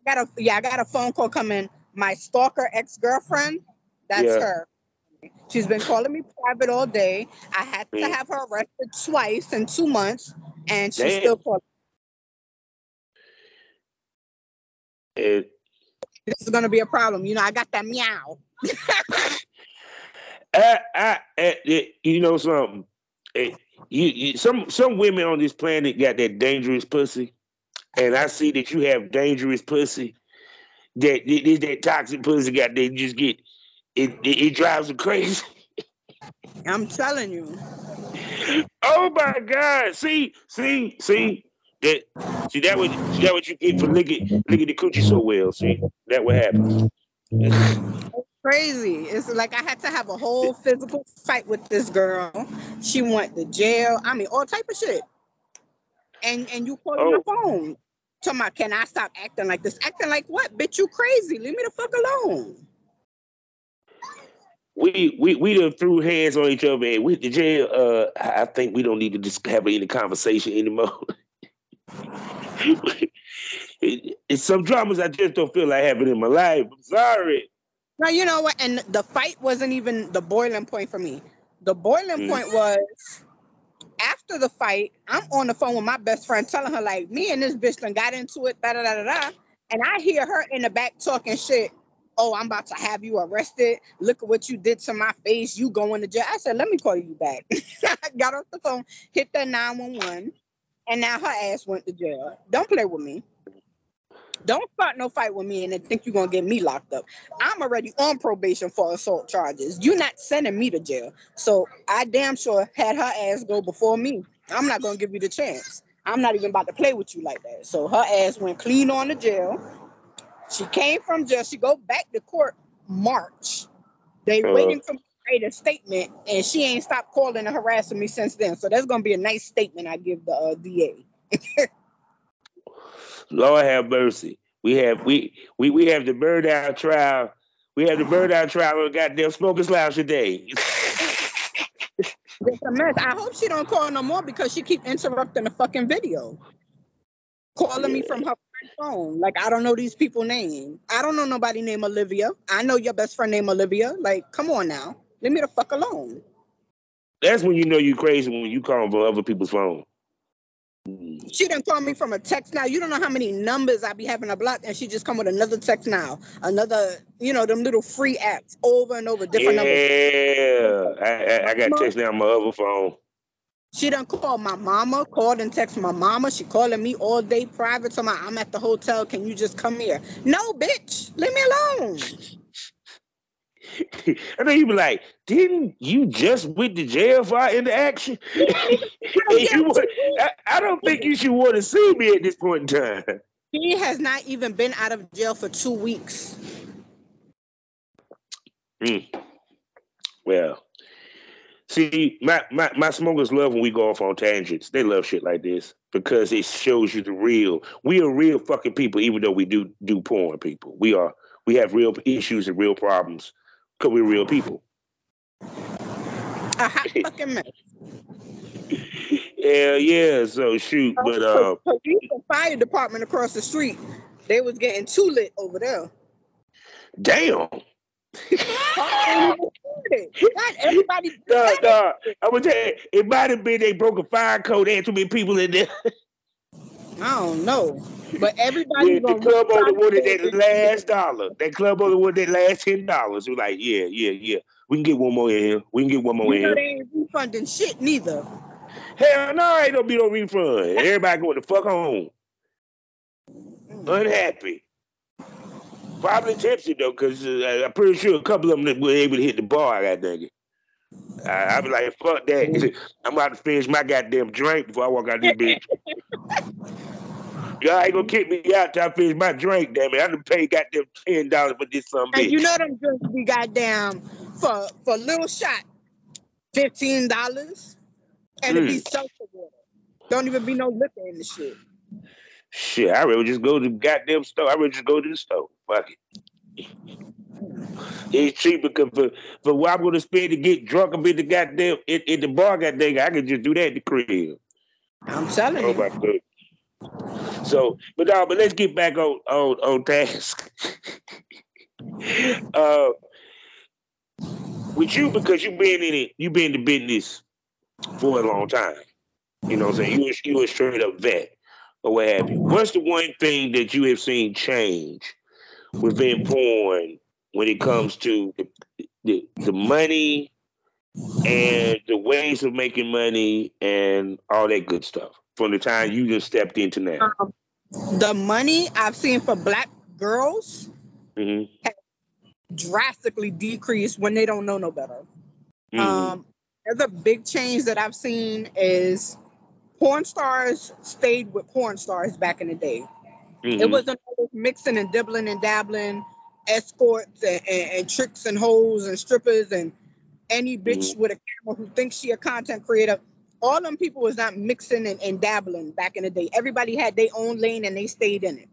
got a yeah, I got a phone call coming. My stalker ex girlfriend, that's Yeah. her. She's been calling me private all day. I had to Mm. have her arrested twice in two months, and she's Damn. still calling. And This is gonna be a problem. You know, I got that meow. I, I, I, you know something. Eh, You, you, some some women on this planet got that dangerous pussy, and I see that you have dangerous pussy. That that, that toxic pussy got they just get it, it. It drives them crazy. I'm telling you. Oh my God! See, see, see that. See that what see that what you get for licking licking the coochie so well. See that what happens. crazy. It's like I had to have a whole physical fight with this girl. She went to jail. I mean, all type of shit. And and you calling Oh. the phone. Talking about, can I stop acting like this? Acting like what? Bitch, you crazy. Leave me the fuck alone. we we we done threw hands on each other and went to jail. Uh, I I think we don't need to just have any conversation anymore. it, it's some dramas I just don't feel like having in my life. I'm sorry. Now you know what? And the fight wasn't even the boiling point for me. The boiling Mm. point was after the fight, I'm on the phone with my best friend telling her, like, me and this bitch done got into it, da da da da da. And I hear her in the back talking shit. Oh, I'm about to have you arrested. Look at what you did to my face. You going to jail. I said, let me call you back. I got off the phone, hit that 911, and now her ass went to jail. Don't play with me. Don't start no fight with me and then think you're gonna get me locked up. I'm already on probation for assault charges. You're not sending me to jail. So I damn sure had her ass go before me. I'm not gonna give you the chance. I'm not even about to play with you like that. So her ass went clean on to jail. She came from jail. She go back to court March. They Uh. waiting for me to write a statement, and she ain't stopped calling and harassing me since then. So that's gonna be a nice statement I give the uh, DA. Lord have mercy. We have we we we have the bird out trial. We have the uh-huh. bird out trial on goddamn smokers lounge today. It's a mess. I hope she don't call no more because she keep interrupting the fucking video. Calling me from her phone. Like I don't know these people name. I don't know nobody named Olivia. I know your best friend named Olivia. Like, come on now. Leave me the fuck alone. That's when you know you crazy when you call from other people's phone. She didn't call me from a text now. You don't know how many numbers I be having a block, and she just come with another text now. Another, you know, them little free apps over and over, different numbers. Yeah, I, I, I got text now on my other phone. She done called my mama, called and text my mama. She calling me all day private. So my I'm at the hotel. Can you just come here? No, bitch. Leave me alone. I then you be like, didn't you just went to jail for our interaction? And you wa- I, I don't think you should want to see me at this point in time. He has not even been out of jail for two weeks. Mm. Well, see, my, my, my smokers love when we go off on tangents. They love shit like this because it shows you the real. We are real fucking people, even though we do do porn people. We are we have real issues and real problems because we're real people. A hot fucking mess. Yeah, yeah. So shoot, but uh, police and fire department across the street, they was getting too lit over there. damn. Not everybody. No, no. I would tell you, it might have been they broke a fire code. There had too many people in there. I don't know, but everybody. Yeah, the club owner wanted that last dollar. That club owner wanted that last ten dollars. We're like, yeah, yeah, yeah. We can get one more in here. We can get one more You in know here. they ain't refunding shit neither. Hell no, ain't gonna be no refund. Everybody going to fuck home. Unhappy. Probably tipsy though, cause uh, I'm pretty sure a couple of them were able to hit the bar. I think. I, I be like, fuck that. I'm about to finish my goddamn drink before I walk out this bitch. Y'all ain't gonna kick me out till I finish my drink, damn it. I done paid goddamn ten dollars for this some bitch. And you know them drinks be goddamn for for a little shot, fifteen dollars, and it be Mm. seltzer water. Don't even be no liquor in the shit. Shit, I rather just go to the goddamn store. I rather just go to the store. Fuck it. It's cheaper because for, for what I'm gonna spend to get drunk up in the goddamn in, in the bar, goddamn, I can just do that at the crib. I'm telling Oh you. my. So, but no, but let's get back on on, on task. uh, with you because you've been in it, you've been in the business for a long time. You know what I'm saying? You you a straight up vet or what have you. What's the one thing that you have seen change within porn when it comes to the, the, the money and the ways of making money and all that good stuff from the time you just stepped into now? Um, the money I've seen for black girls Mm-hmm. drastically decreased when they don't know no better. Mm-hmm. Um, big change that I've seen is porn stars stayed with porn stars back in the day. Mm-hmm. It wasn't mixing and dibbling and dabbling, escorts and, and, and tricks and hoes and strippers and any bitch mm-hmm. with a camera who thinks she a content creator. All them people was not mixing and, and dabbling back in the day. Everybody had their own lane and they stayed in it.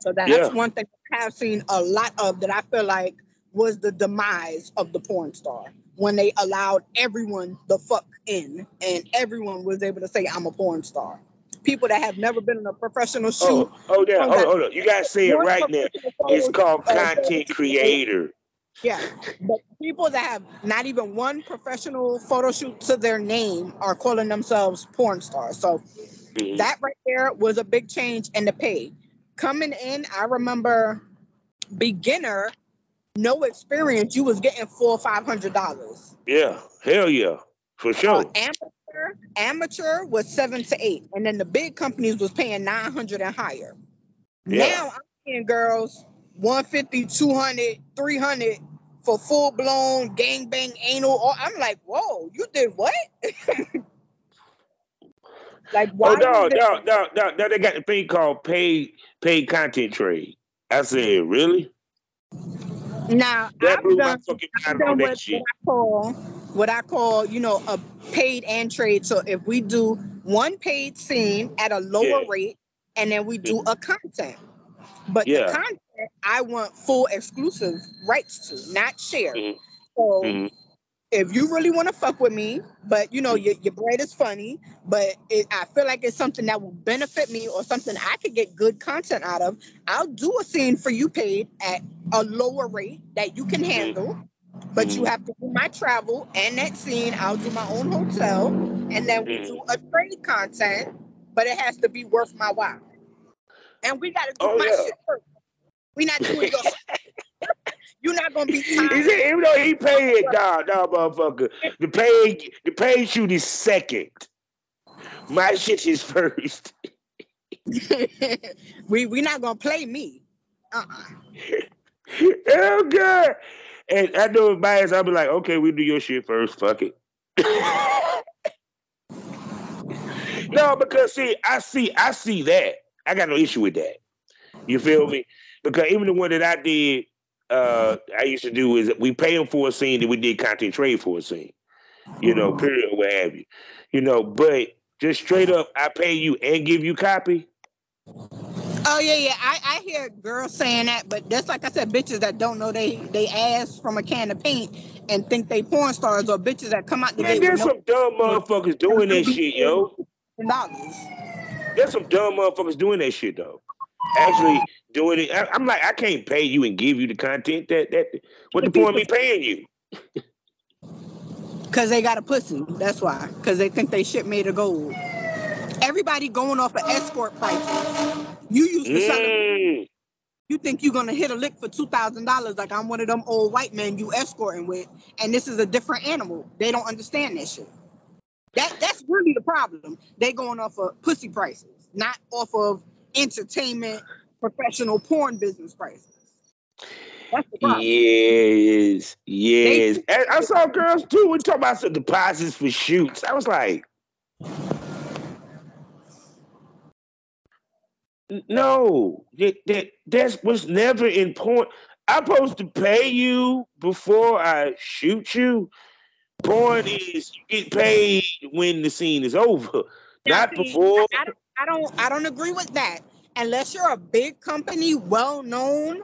So that's Yeah. one thing I have seen a lot of that I feel like was the demise of the porn star when they allowed everyone the fuck in and everyone was able to say I'm a porn star. People that have never been in a professional shoot. Oh, hold on, hold on, hold on. You gotta say it right now. It's called uh, content creator. Yeah, but people that have not even one professional photo shoot to their name are calling themselves porn stars. So Mhm. that right there was a big change in the pay. Coming in, I remember beginner, no experience, you was getting four or five hundred dollars. Yeah, hell yeah, for sure. Uh, amateur, amateur was seven to eight, and then the big companies was paying nine hundred and higher. Yeah. Now I'm seeing girls 150, 200, 300 for full blown gangbang anal. Or I'm like, whoa, you did what? like why? Oh no, no, no, no, no. They got the thing called paid paid content trade. I said, really? Now That I've blew my done, fucking mind on that shit. what I call what I call, you know, a paid and trade. So if we do one paid scene at a lower Yeah. rate, and then we do a content, but Yeah. the content I want full exclusive rights to, not share. Mhm. So Mhm. if you really want to fuck with me, but you know your, your bread is funny, but it, I feel like it's something that will benefit me or something I could get good content out of. I'll do a scene for you paid at a lower rate that you can handle, but you Mhm. have to do my travel and that scene. I'll do my own hotel, and then we do a trade content, but it has to be worth my while. And we got to do Oh, my yeah. shit first. We not doing your. You're not gonna be He said, even though he paid, nah, nah, motherfucker. The paid, the paid shoot is second. My shit is first. we we not gonna play me. Uh-uh. oh god. And I know if bias, I'll be like, okay, we do your shit first. Fuck it. no, because see, I see, I see that. I got no issue with that. You feel me? Because even the one that I did, uh, I used to do is we pay them for a scene, and we did content trade for a scene. You know, period, or what have you. You know, but just straight up, I pay you and give you copy. Oh yeah, yeah. I, I hear girls saying that, but that's like I said, bitches that don't know they they ass from a can of paint and think they porn stars or bitches that come out the Man, there's some dumb motherfuckers doing that shit, yo. dollars. There's some dumb motherfuckers doing that shit though. Actually doing it. I, am like, I can't pay you and give you the content. That that what the point of me paying you? Cause they got a pussy. That's why. Cause they think they shit made of gold. Everybody going off of escort prices. You used to sell Mm, you think you're gonna hit a lick for two thousand dollars like I'm one of them old white men you escorting with, and this is a different animal. They don't understand that shit. That that's really the problem. They going off of pussy prices, not off of entertainment, professional porn business prices. That's the problem. yes, yes. They- I saw girls too. We talking about some deposits for shoots. I was like, no, that, that that's was never important. I'm supposed to pay you before I shoot you. Point is you get paid when the scene is over, Now, not see, before. I don't, I don't, I don't agree with that. Unless you're a big company, well known,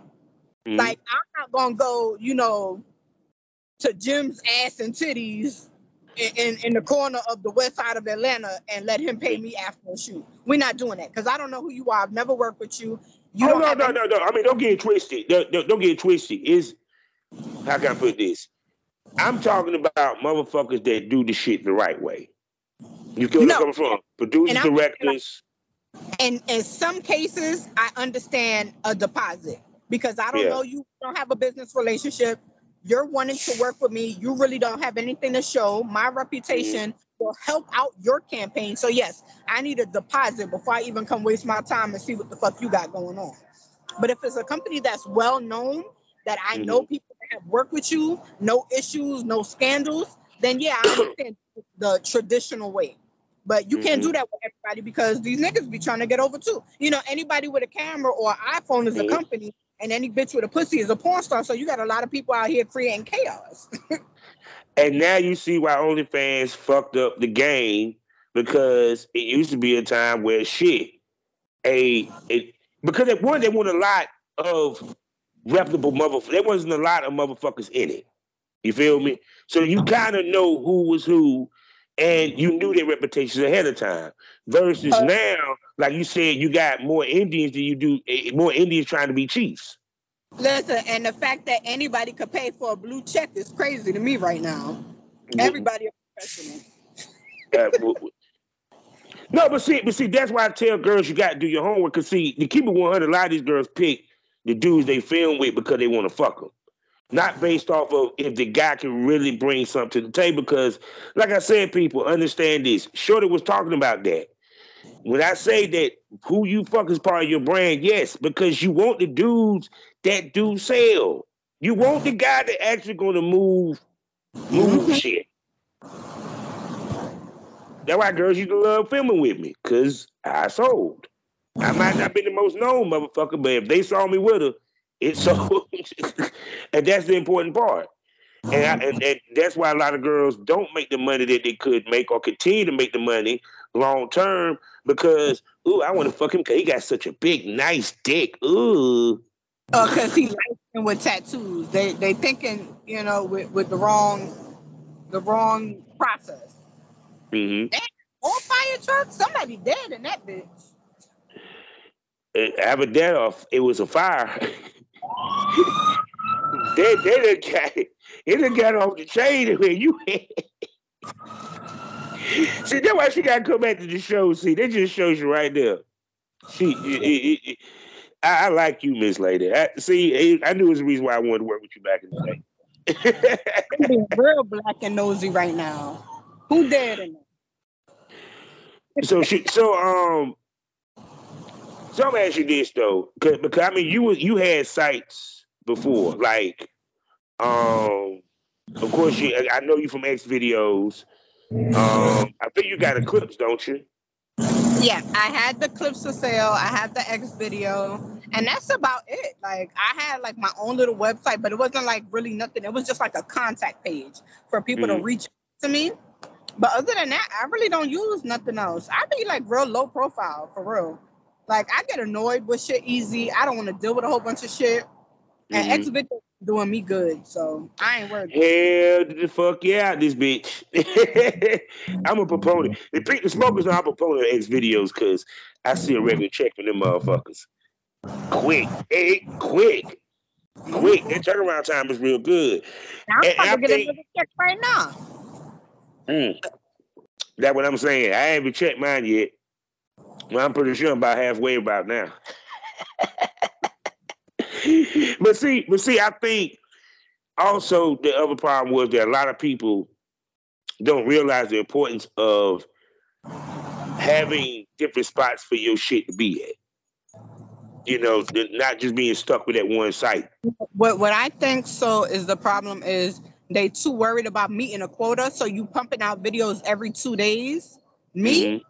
Mhm. Like I'm not gonna go, you know, to Jim's ass and titties in, in the corner of the west side of Atlanta and let him pay me after a shoot. We're not doing that because I don't know who you are. I've never worked with you. You oh don't no, no, no, no. I mean, don't get it twisted. Don't, don't, get it twisted. Is how can I put this? I'm talking about motherfuckers that do the shit the right way. You feel where No. I'm coming from? Producers, And directors. And in some cases, I understand a deposit because I don't Yeah. know you don't have a business relationship. You're wanting to work with me. You really don't have anything to show. My reputation will help out your campaign. So yes, I need a deposit before I even come waste my time and see what the fuck you got going on. But if it's a company that's well known, that I know people that have worked with you, no issues, no scandals, then yeah, I understand the traditional way. But you can't do that with everybody because these niggas be trying to get over too. You know, anybody with a camera or iPhone is a Mhm. company, and any bitch with a pussy is a porn star. So you got a lot of people out here creating chaos. And now you see why OnlyFans fucked up the game because it used to be a time where shit, a it because at one they want a lot of reputable motherfuckers. There wasn't a lot of motherfuckers in it. You feel me? So you kind of know who was who, and you knew their reputations ahead of time. Versus now, like you said, you got more Indians than you do eh, more Indians trying to be chiefs. Listen, and the fact that anybody could pay for a blue check is crazy to me right now. Everybody a professional. Uh, no, but see, but see, that's why I tell girls you got to do your homework. Cause see, to keep it one hundred, a lot of these girls pick the dudes they film with because they want to fuck them, not based off of if the guy can really bring something to the table. Because, like I said, people understand this. Shorty was talking about that. When I say that who you fuck is part of your brand, yes, because you want the dudes that do sell. You want the guy that actually going to move, move Mhm. shit. That's why girls used to love filming with me, cause I sold. I might not be the most known motherfucker, but if they saw me with her, it sold. and that's the important part. And, I, and, and that's why a lot of girls don't make the money that they could make or continue to make the money long term because, ooh, I want to fuck him because he got such a big, nice dick. Ooh. Oh, because he likes them with tattoos. They they thinking, you know, with, with the wrong the wrong process. Mm-hmm. Or fire truck, somebody dead in that bitch. I Have a dead off. It was a fire. they they done got it. It done got off the chain where you See, that's why she got to come back to the show. See, that just shows you right there. She, it- it- it- I, I like you, Miss Lady. I, see, I knew it was the reason why I wanted to work with you back in the day. I'm being real black and nosy right now. Who dead in it? so she, so um, so I'm gonna ask you this though, cause, because I mean, you you had sites before, like, um, of course you. I know you from X videos. Um, I think you got Eclipse, don't you? Yeah, I had the clips for sale. I had the X video, and that's about it. Like I had like my own little website, but it wasn't like really nothing. It was just like a contact page for people to Mhm. reach out to me. But other than that, I really don't use nothing else. I be like real low profile for real. Like I get annoyed with shit easy. I don't want to deal with a whole bunch of shit. And Mhm. X video doing me good, so I ain't worried. Hell to the fuck yeah, this bitch. I'm a proponent. The, the smokers I'm a proponent of X videos because I see a regular check from them motherfuckers. Quick, hey, quick, quick. That turnaround time is real good. I'm And about to get think- another check right now. Mm. That's what I'm saying. I ain't even checked mine yet. Well, I'm pretty sure I'm about halfway about now. but see, but see, I think also the other problem was that a lot of people don't realize the importance of having different spots for your shit to be at. You know, not just being stuck with that one site. What what I think so is the problem is they too worried about meeting a quota, so you pumping out videos every two days. Me, Mhm.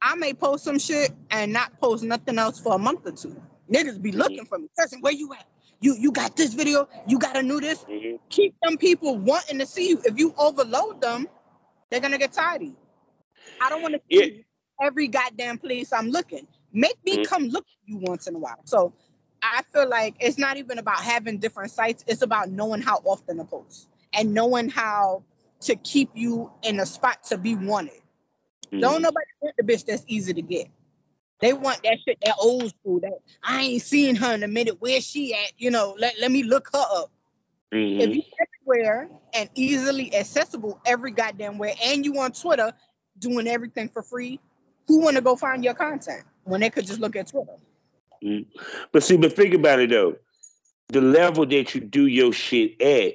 I may post some shit and not post nothing else for a month or two. Niggas be looking for me. Person, where you at? You you got this video? You gotta do this? Mhm. Keep them people wanting to see you. If you overload them, they're gonna get tired of you. I don't want to see Yeah. every goddamn place I'm looking. Make me Mhm. come look at you once in a while. So I feel like it's not even about having different sites. It's about knowing how often to post and knowing how to keep you in a spot to be wanted. Mhm. Don't nobody want the bitch that's easy to get. They want that shit, that old school. That I ain't seen her in a minute. Where's she at? You know, let, let me look her up. Mhm. If you everywhere and easily accessible every goddamn where, and you on Twitter doing everything for free, who want to go find your content when they could just look at Twitter? Mhm. But see, but think about it though. The level that you do your shit at,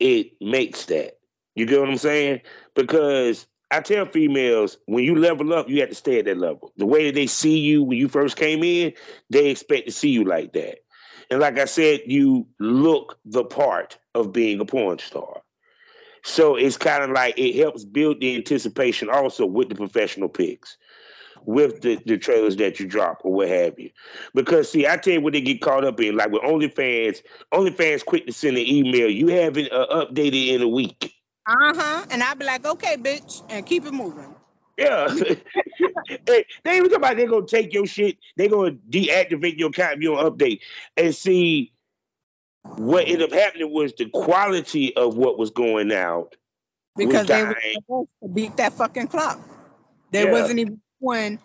it makes that. You get what I'm saying? Because I tell females when you level up, you have to stay at that level. The way they see you when you first came in, they expect to see you like that. And like I said, you look the part of being a porn star. So it's kind of like it helps build the anticipation also with the professional pics, with the, the trailers that you drop or what have you. Because see, I tell you what they get caught up in, like with OnlyFans, OnlyFans quick to send an email. You haven't uh, updated in a week. Uh huh. And I'd be like, okay, bitch, and keep it moving. Yeah. they, they even talk about they're gonna take your shit, they're gonna deactivate your account if update. And see what ended up happening was the quality of what was going out. Because they were to beat that fucking clock. There Yeah. wasn't even doing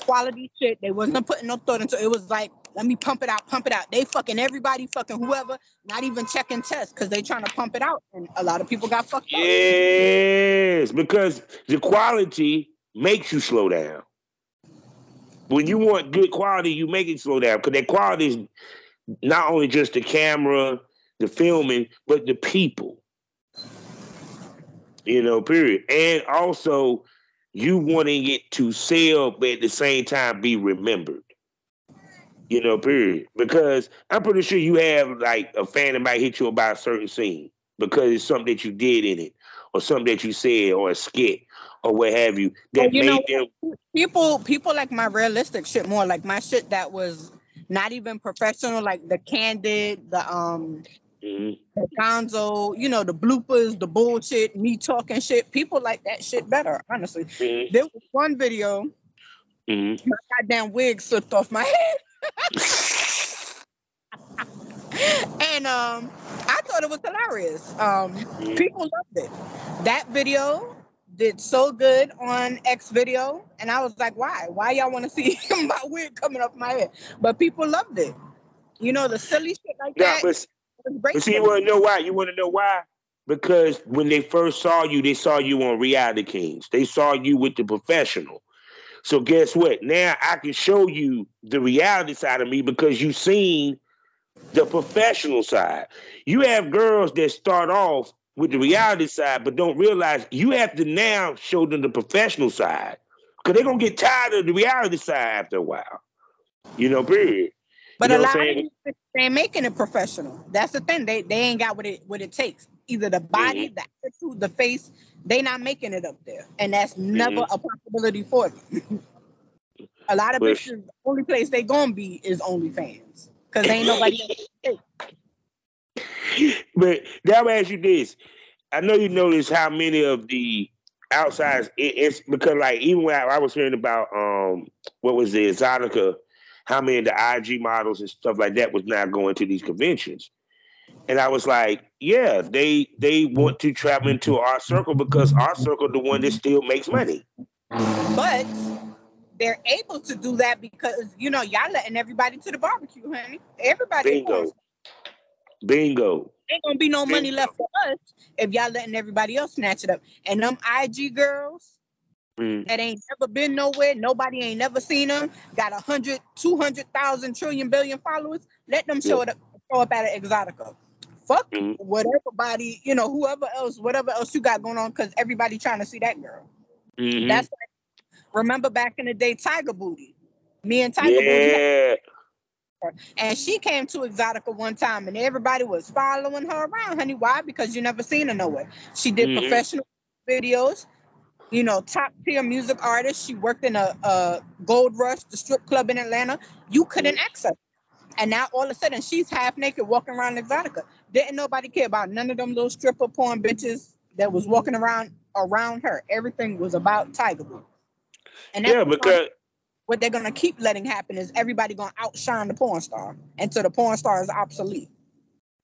quality shit. They wasn't putting no thought into it. It was like, let me pump it out, pump it out. They fucking everybody, fucking whoever, not even checking tests because they trying to pump it out. And a lot of people got fucked up. Yes, because the quality makes you slow down. When you want good quality, you make it slow down because that quality is not only just the camera, the filming, but the people. You know, period. And also you wanting it to sell, but at the same time be remembered. You know, period. Because I'm pretty sure you have like a fan that might hit you about a certain scene because it's something that you did in it, or something that you said, or a skit, or what have you, that you know made them. People, people like my realistic shit more, like my shit that was not even professional, like the candid, the um, Mhm, the gonzo, you know, the bloopers, the bullshit, me talking shit. People like that shit better, honestly. mhm, There was one video, mhm. my goddamn wig slipped off my head. and um I thought it was hilarious. Um people loved it. That video did so good on X video, and I was like, why? Why y'all want to see my wig coming off my head? But people loved it. You know, the silly shit like Nah, that but. But see, you want to know why? You want to know why? Because when they first saw you, they saw you on Reality Kings. They saw you with the professional. So guess what? Now I can show you the reality side of me because you've seen the professional side. You have girls that start off with the reality side, but don't realize you have to now show them the professional side because they're gonna get tired of the reality side after a while. You know, period. But You a know what lot of they ain't making it professional. That's the thing. They they ain't got what it what it takes. Either the body, Mm-hmm. the attitude, the face. They not making it up there, and that's never Mm-hmm. a possibility for them. a lot of But- bitches, the only place they gonna be is OnlyFans, cause ain't nobody. but now I ask you this. I know you notice how many of the outsides it, it's because like even when I, I was hearing about um what was the Exotica, how many of the IG models and stuff like that was now going to these conventions. And I was like, yeah, they they want to travel into our circle because our circle the one that still makes money. But they're able to do that because you know y'all letting everybody to the barbecue, honey. Everybody. Bingo. Bingo. Ain't gonna be no money left for us if y'all letting everybody else snatch it up. And them IG girls Mm. that ain't never been nowhere, nobody ain't never seen them, got a hundred, two hundred thousand trillion billion followers. Let them show it up, show up at an Exotica. Fuck Mhm. whatever body, you know, whoever else, whatever else you got going on, because everybody trying to see that girl. Mhm. That's like, remember back in the day, Tiger Booty. Me and Tiger Booty yeah. and she came to Exotica one time and everybody was following her around, honey. Why? Because you never seen her nowhere. She did Mhm. professional videos, you know, top tier music artist. She worked in a, a Gold Rush, the strip club in Atlanta. You couldn't access. And now all of a sudden she's half naked walking around Exotica. Didn't nobody care about none of them little stripper porn bitches that was walking around around her. Everything was about Tiger Boo. And that's Yeah, what because what they're gonna keep letting happen is everybody gonna outshine the porn star until the porn star is obsolete.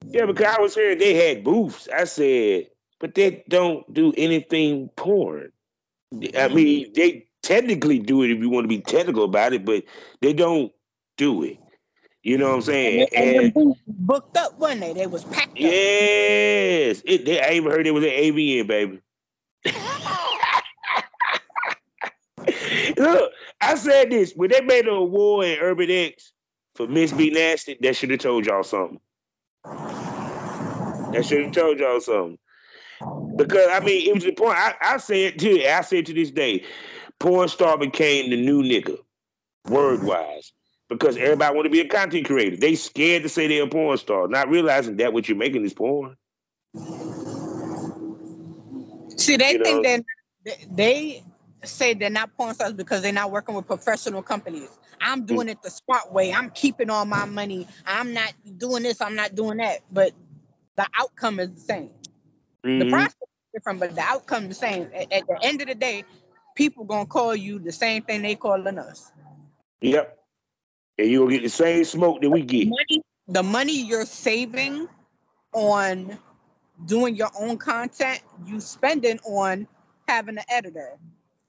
Yeah, because I was hearing they had booths. I said, but they don't do anything porn. I mean, they technically do it if you want to be technical about it, but they don't do it. You know what I'm saying? And, and booked up one day. They was packed up. Yes. It, they, I even heard it was an AVN, baby. Look, I said this when they made an award in Urban X for Miss B Nasty. That should have told y'all something. That should have told y'all something. Because I mean, it was the point. I, I say it too. I said it to this day. Porn star became the new nigga, word wise. Because everybody want to be a content creator. They scared to say they're a porn star, not realizing that what you're making is porn. See, they you think know? that they say they're not porn stars because they're not working with professional companies. I'm mm. doing it the smart way. I'm keeping all my money. I'm not doing this. I'm not doing that. But the outcome is the same. Mm-hmm. The process is different, but the outcome is the same. At, at, the end of the day, people gonna call you the same thing they calling us. Yep. And you'll get the same smoke that we get. Money, the money you're saving on doing your own content, you spending on having an editor,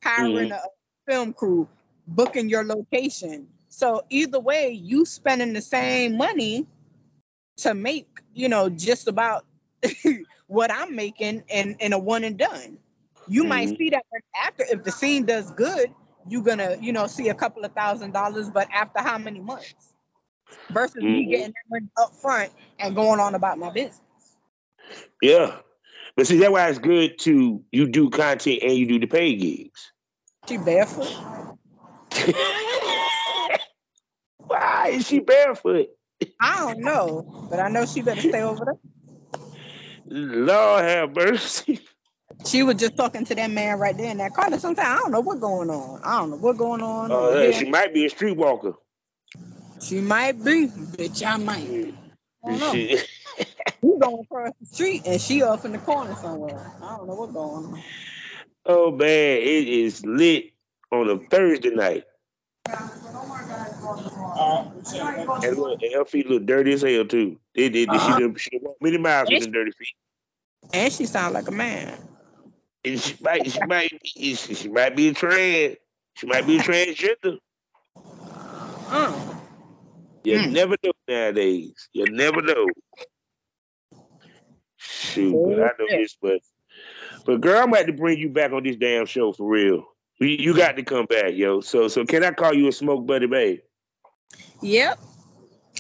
hiring mm-hmm. a film crew, booking your location. So either way, you spending the same money to make, you know, just about what I'm making in, in a one and done. You mm-hmm. might see that after if the scene does good, you're gonna, you know, see a couple of thousand dollars, but after how many months? Versus mm-hmm. me getting that money up front and going on about my business. Yeah. But see, that's why it's good to you do content and you do the pay gigs. She barefoot. why is she barefoot? I don't know, but I know she better stay over there. Lord have mercy. She was just talking to that man right there in that car. Sometimes I don't know what's going on. I don't know what's going on. Oh, uh, she might be a streetwalker. She might be, bitch. I might. I don't know. We going across the street and she off in the corner somewhere. I don't know what's going on. Oh man, it is lit on a Thursday night. and look, her feet look dirty as hell too. They did. Uh-huh. She, she walked many miles with them dirty feet. And she sound like a man. And she might, she might, be, she, she might be a trans. She might be a transgender. Uh. You mm. never know nowadays. You never know. Shoot, but I know this, but but girl, I'm about to bring you back on this damn show for real. You, you got to come back, yo. So so can I call you a smoke buddy, babe? Yep.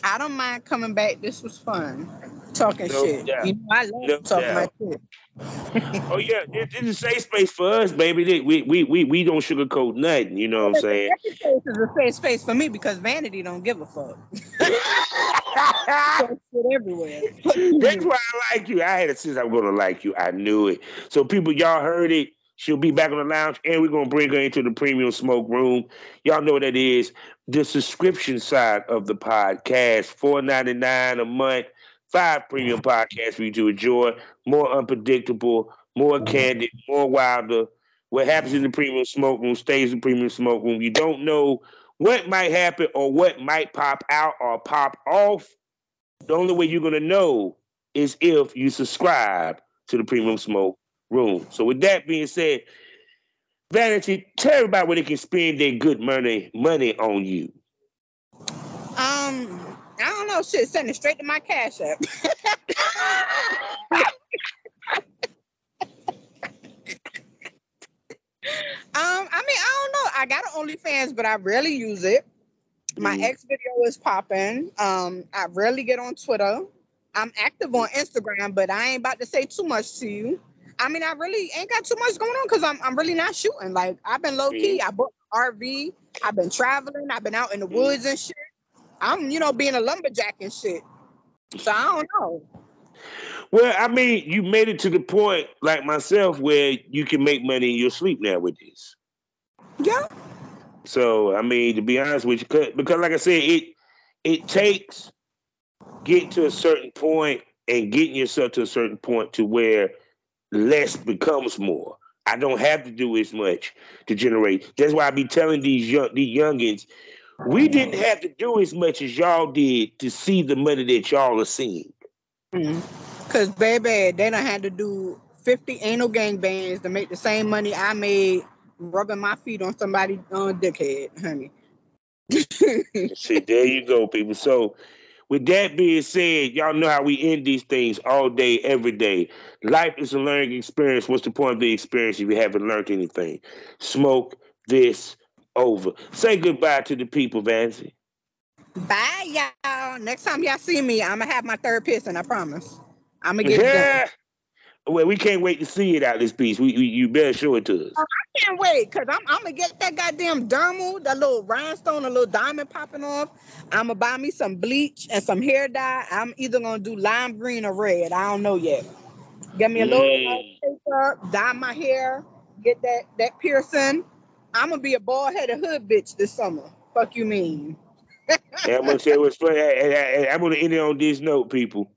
I don't mind coming back. This was fun. Talking no shit. Doubt. You know, I love no talking doubt. my shit. oh yeah, this, this is a safe space for us, baby. We we we we don't sugarcoat nothing. You know what I'm saying? This is a safe space for me because vanity don't give a fuck. everywhere. That's why I like you. I had a sense I'm gonna like you. I knew it. So people, y'all heard it. She'll be back on the lounge, and we're gonna bring her into the premium smoke room. Y'all know what that is. The subscription side of the podcast, four ninety nine a month, five premium podcasts for you to enjoy. More unpredictable, more candid, more wilder. What happens in the premium smoke room stays in the premium smoke room. You don't know what might happen or what might pop out or pop off. The only way you're gonna know is if you subscribe to the premium smoke room. So with that being said, Vanity, tell everybody where they can spend their good money money on you. Um, I don't know, shit, send it straight to my cash app. Um, I mean, I don't know. I got an OnlyFans, but I rarely use it. My mm. X video is popping. Um, I rarely get on Twitter. I'm active on Instagram, but I ain't about to say too much to you. I mean, I really ain't got too much going on because I'm I'm really not shooting. Like I've been low key. I bought an RV. I've been traveling. I've been out in the woods and shit. I'm you know being a lumberjack and shit. So I don't know. Well, I mean, you made it to the point, like myself, where you can make money in your sleep now with this. Yeah. So I mean, to be honest with you, because like I said, it it takes getting to a certain point and getting yourself to a certain point to where less becomes more. I don't have to do as much to generate. That's why I be telling these young these youngins, we didn't have to do as much as y'all did to see the money that y'all are seeing. Mm-hmm. Cause baby, they don't have to do 50 anal gang gangbangs to make the same money I made rubbing my feet on somebody's uh, dickhead, honey. See, there you go, people. So, with that being said, y'all know how we end these things all day, every day. Life is a learning experience. What's the point of the experience if you haven't learned anything? Smoke This Ova. Say goodbye to the people, Vanity. Bye, y'all. Next time y'all see me, I'm gonna have my third piston. I promise. I'm gonna get yeah. it done. Well, we can't wait to see it out this piece. We, we you better show it to us. Oh, I can't wait because I'm, I'm gonna get that goddamn dermal, that little rhinestone, a little diamond popping off. I'm gonna buy me some bleach and some hair dye. I'm either gonna do lime green or red. I don't know yet. Get me a little mm. paper, dye my hair, get that that piercing. I'm gonna be a bald headed hood bitch this summer. Fuck you mean? I'm gonna say what's funny. I, am gonna end it on this note, people.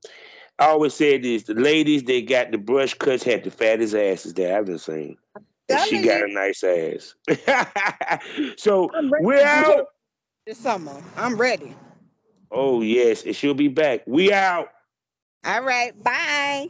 I always said this: the ladies that got the brush cuts had the fattest asses that I've ever seen. And She got a nice ass. so we're out this summer. I'm ready. Oh yes, and she'll be back. We out. All right. Bye.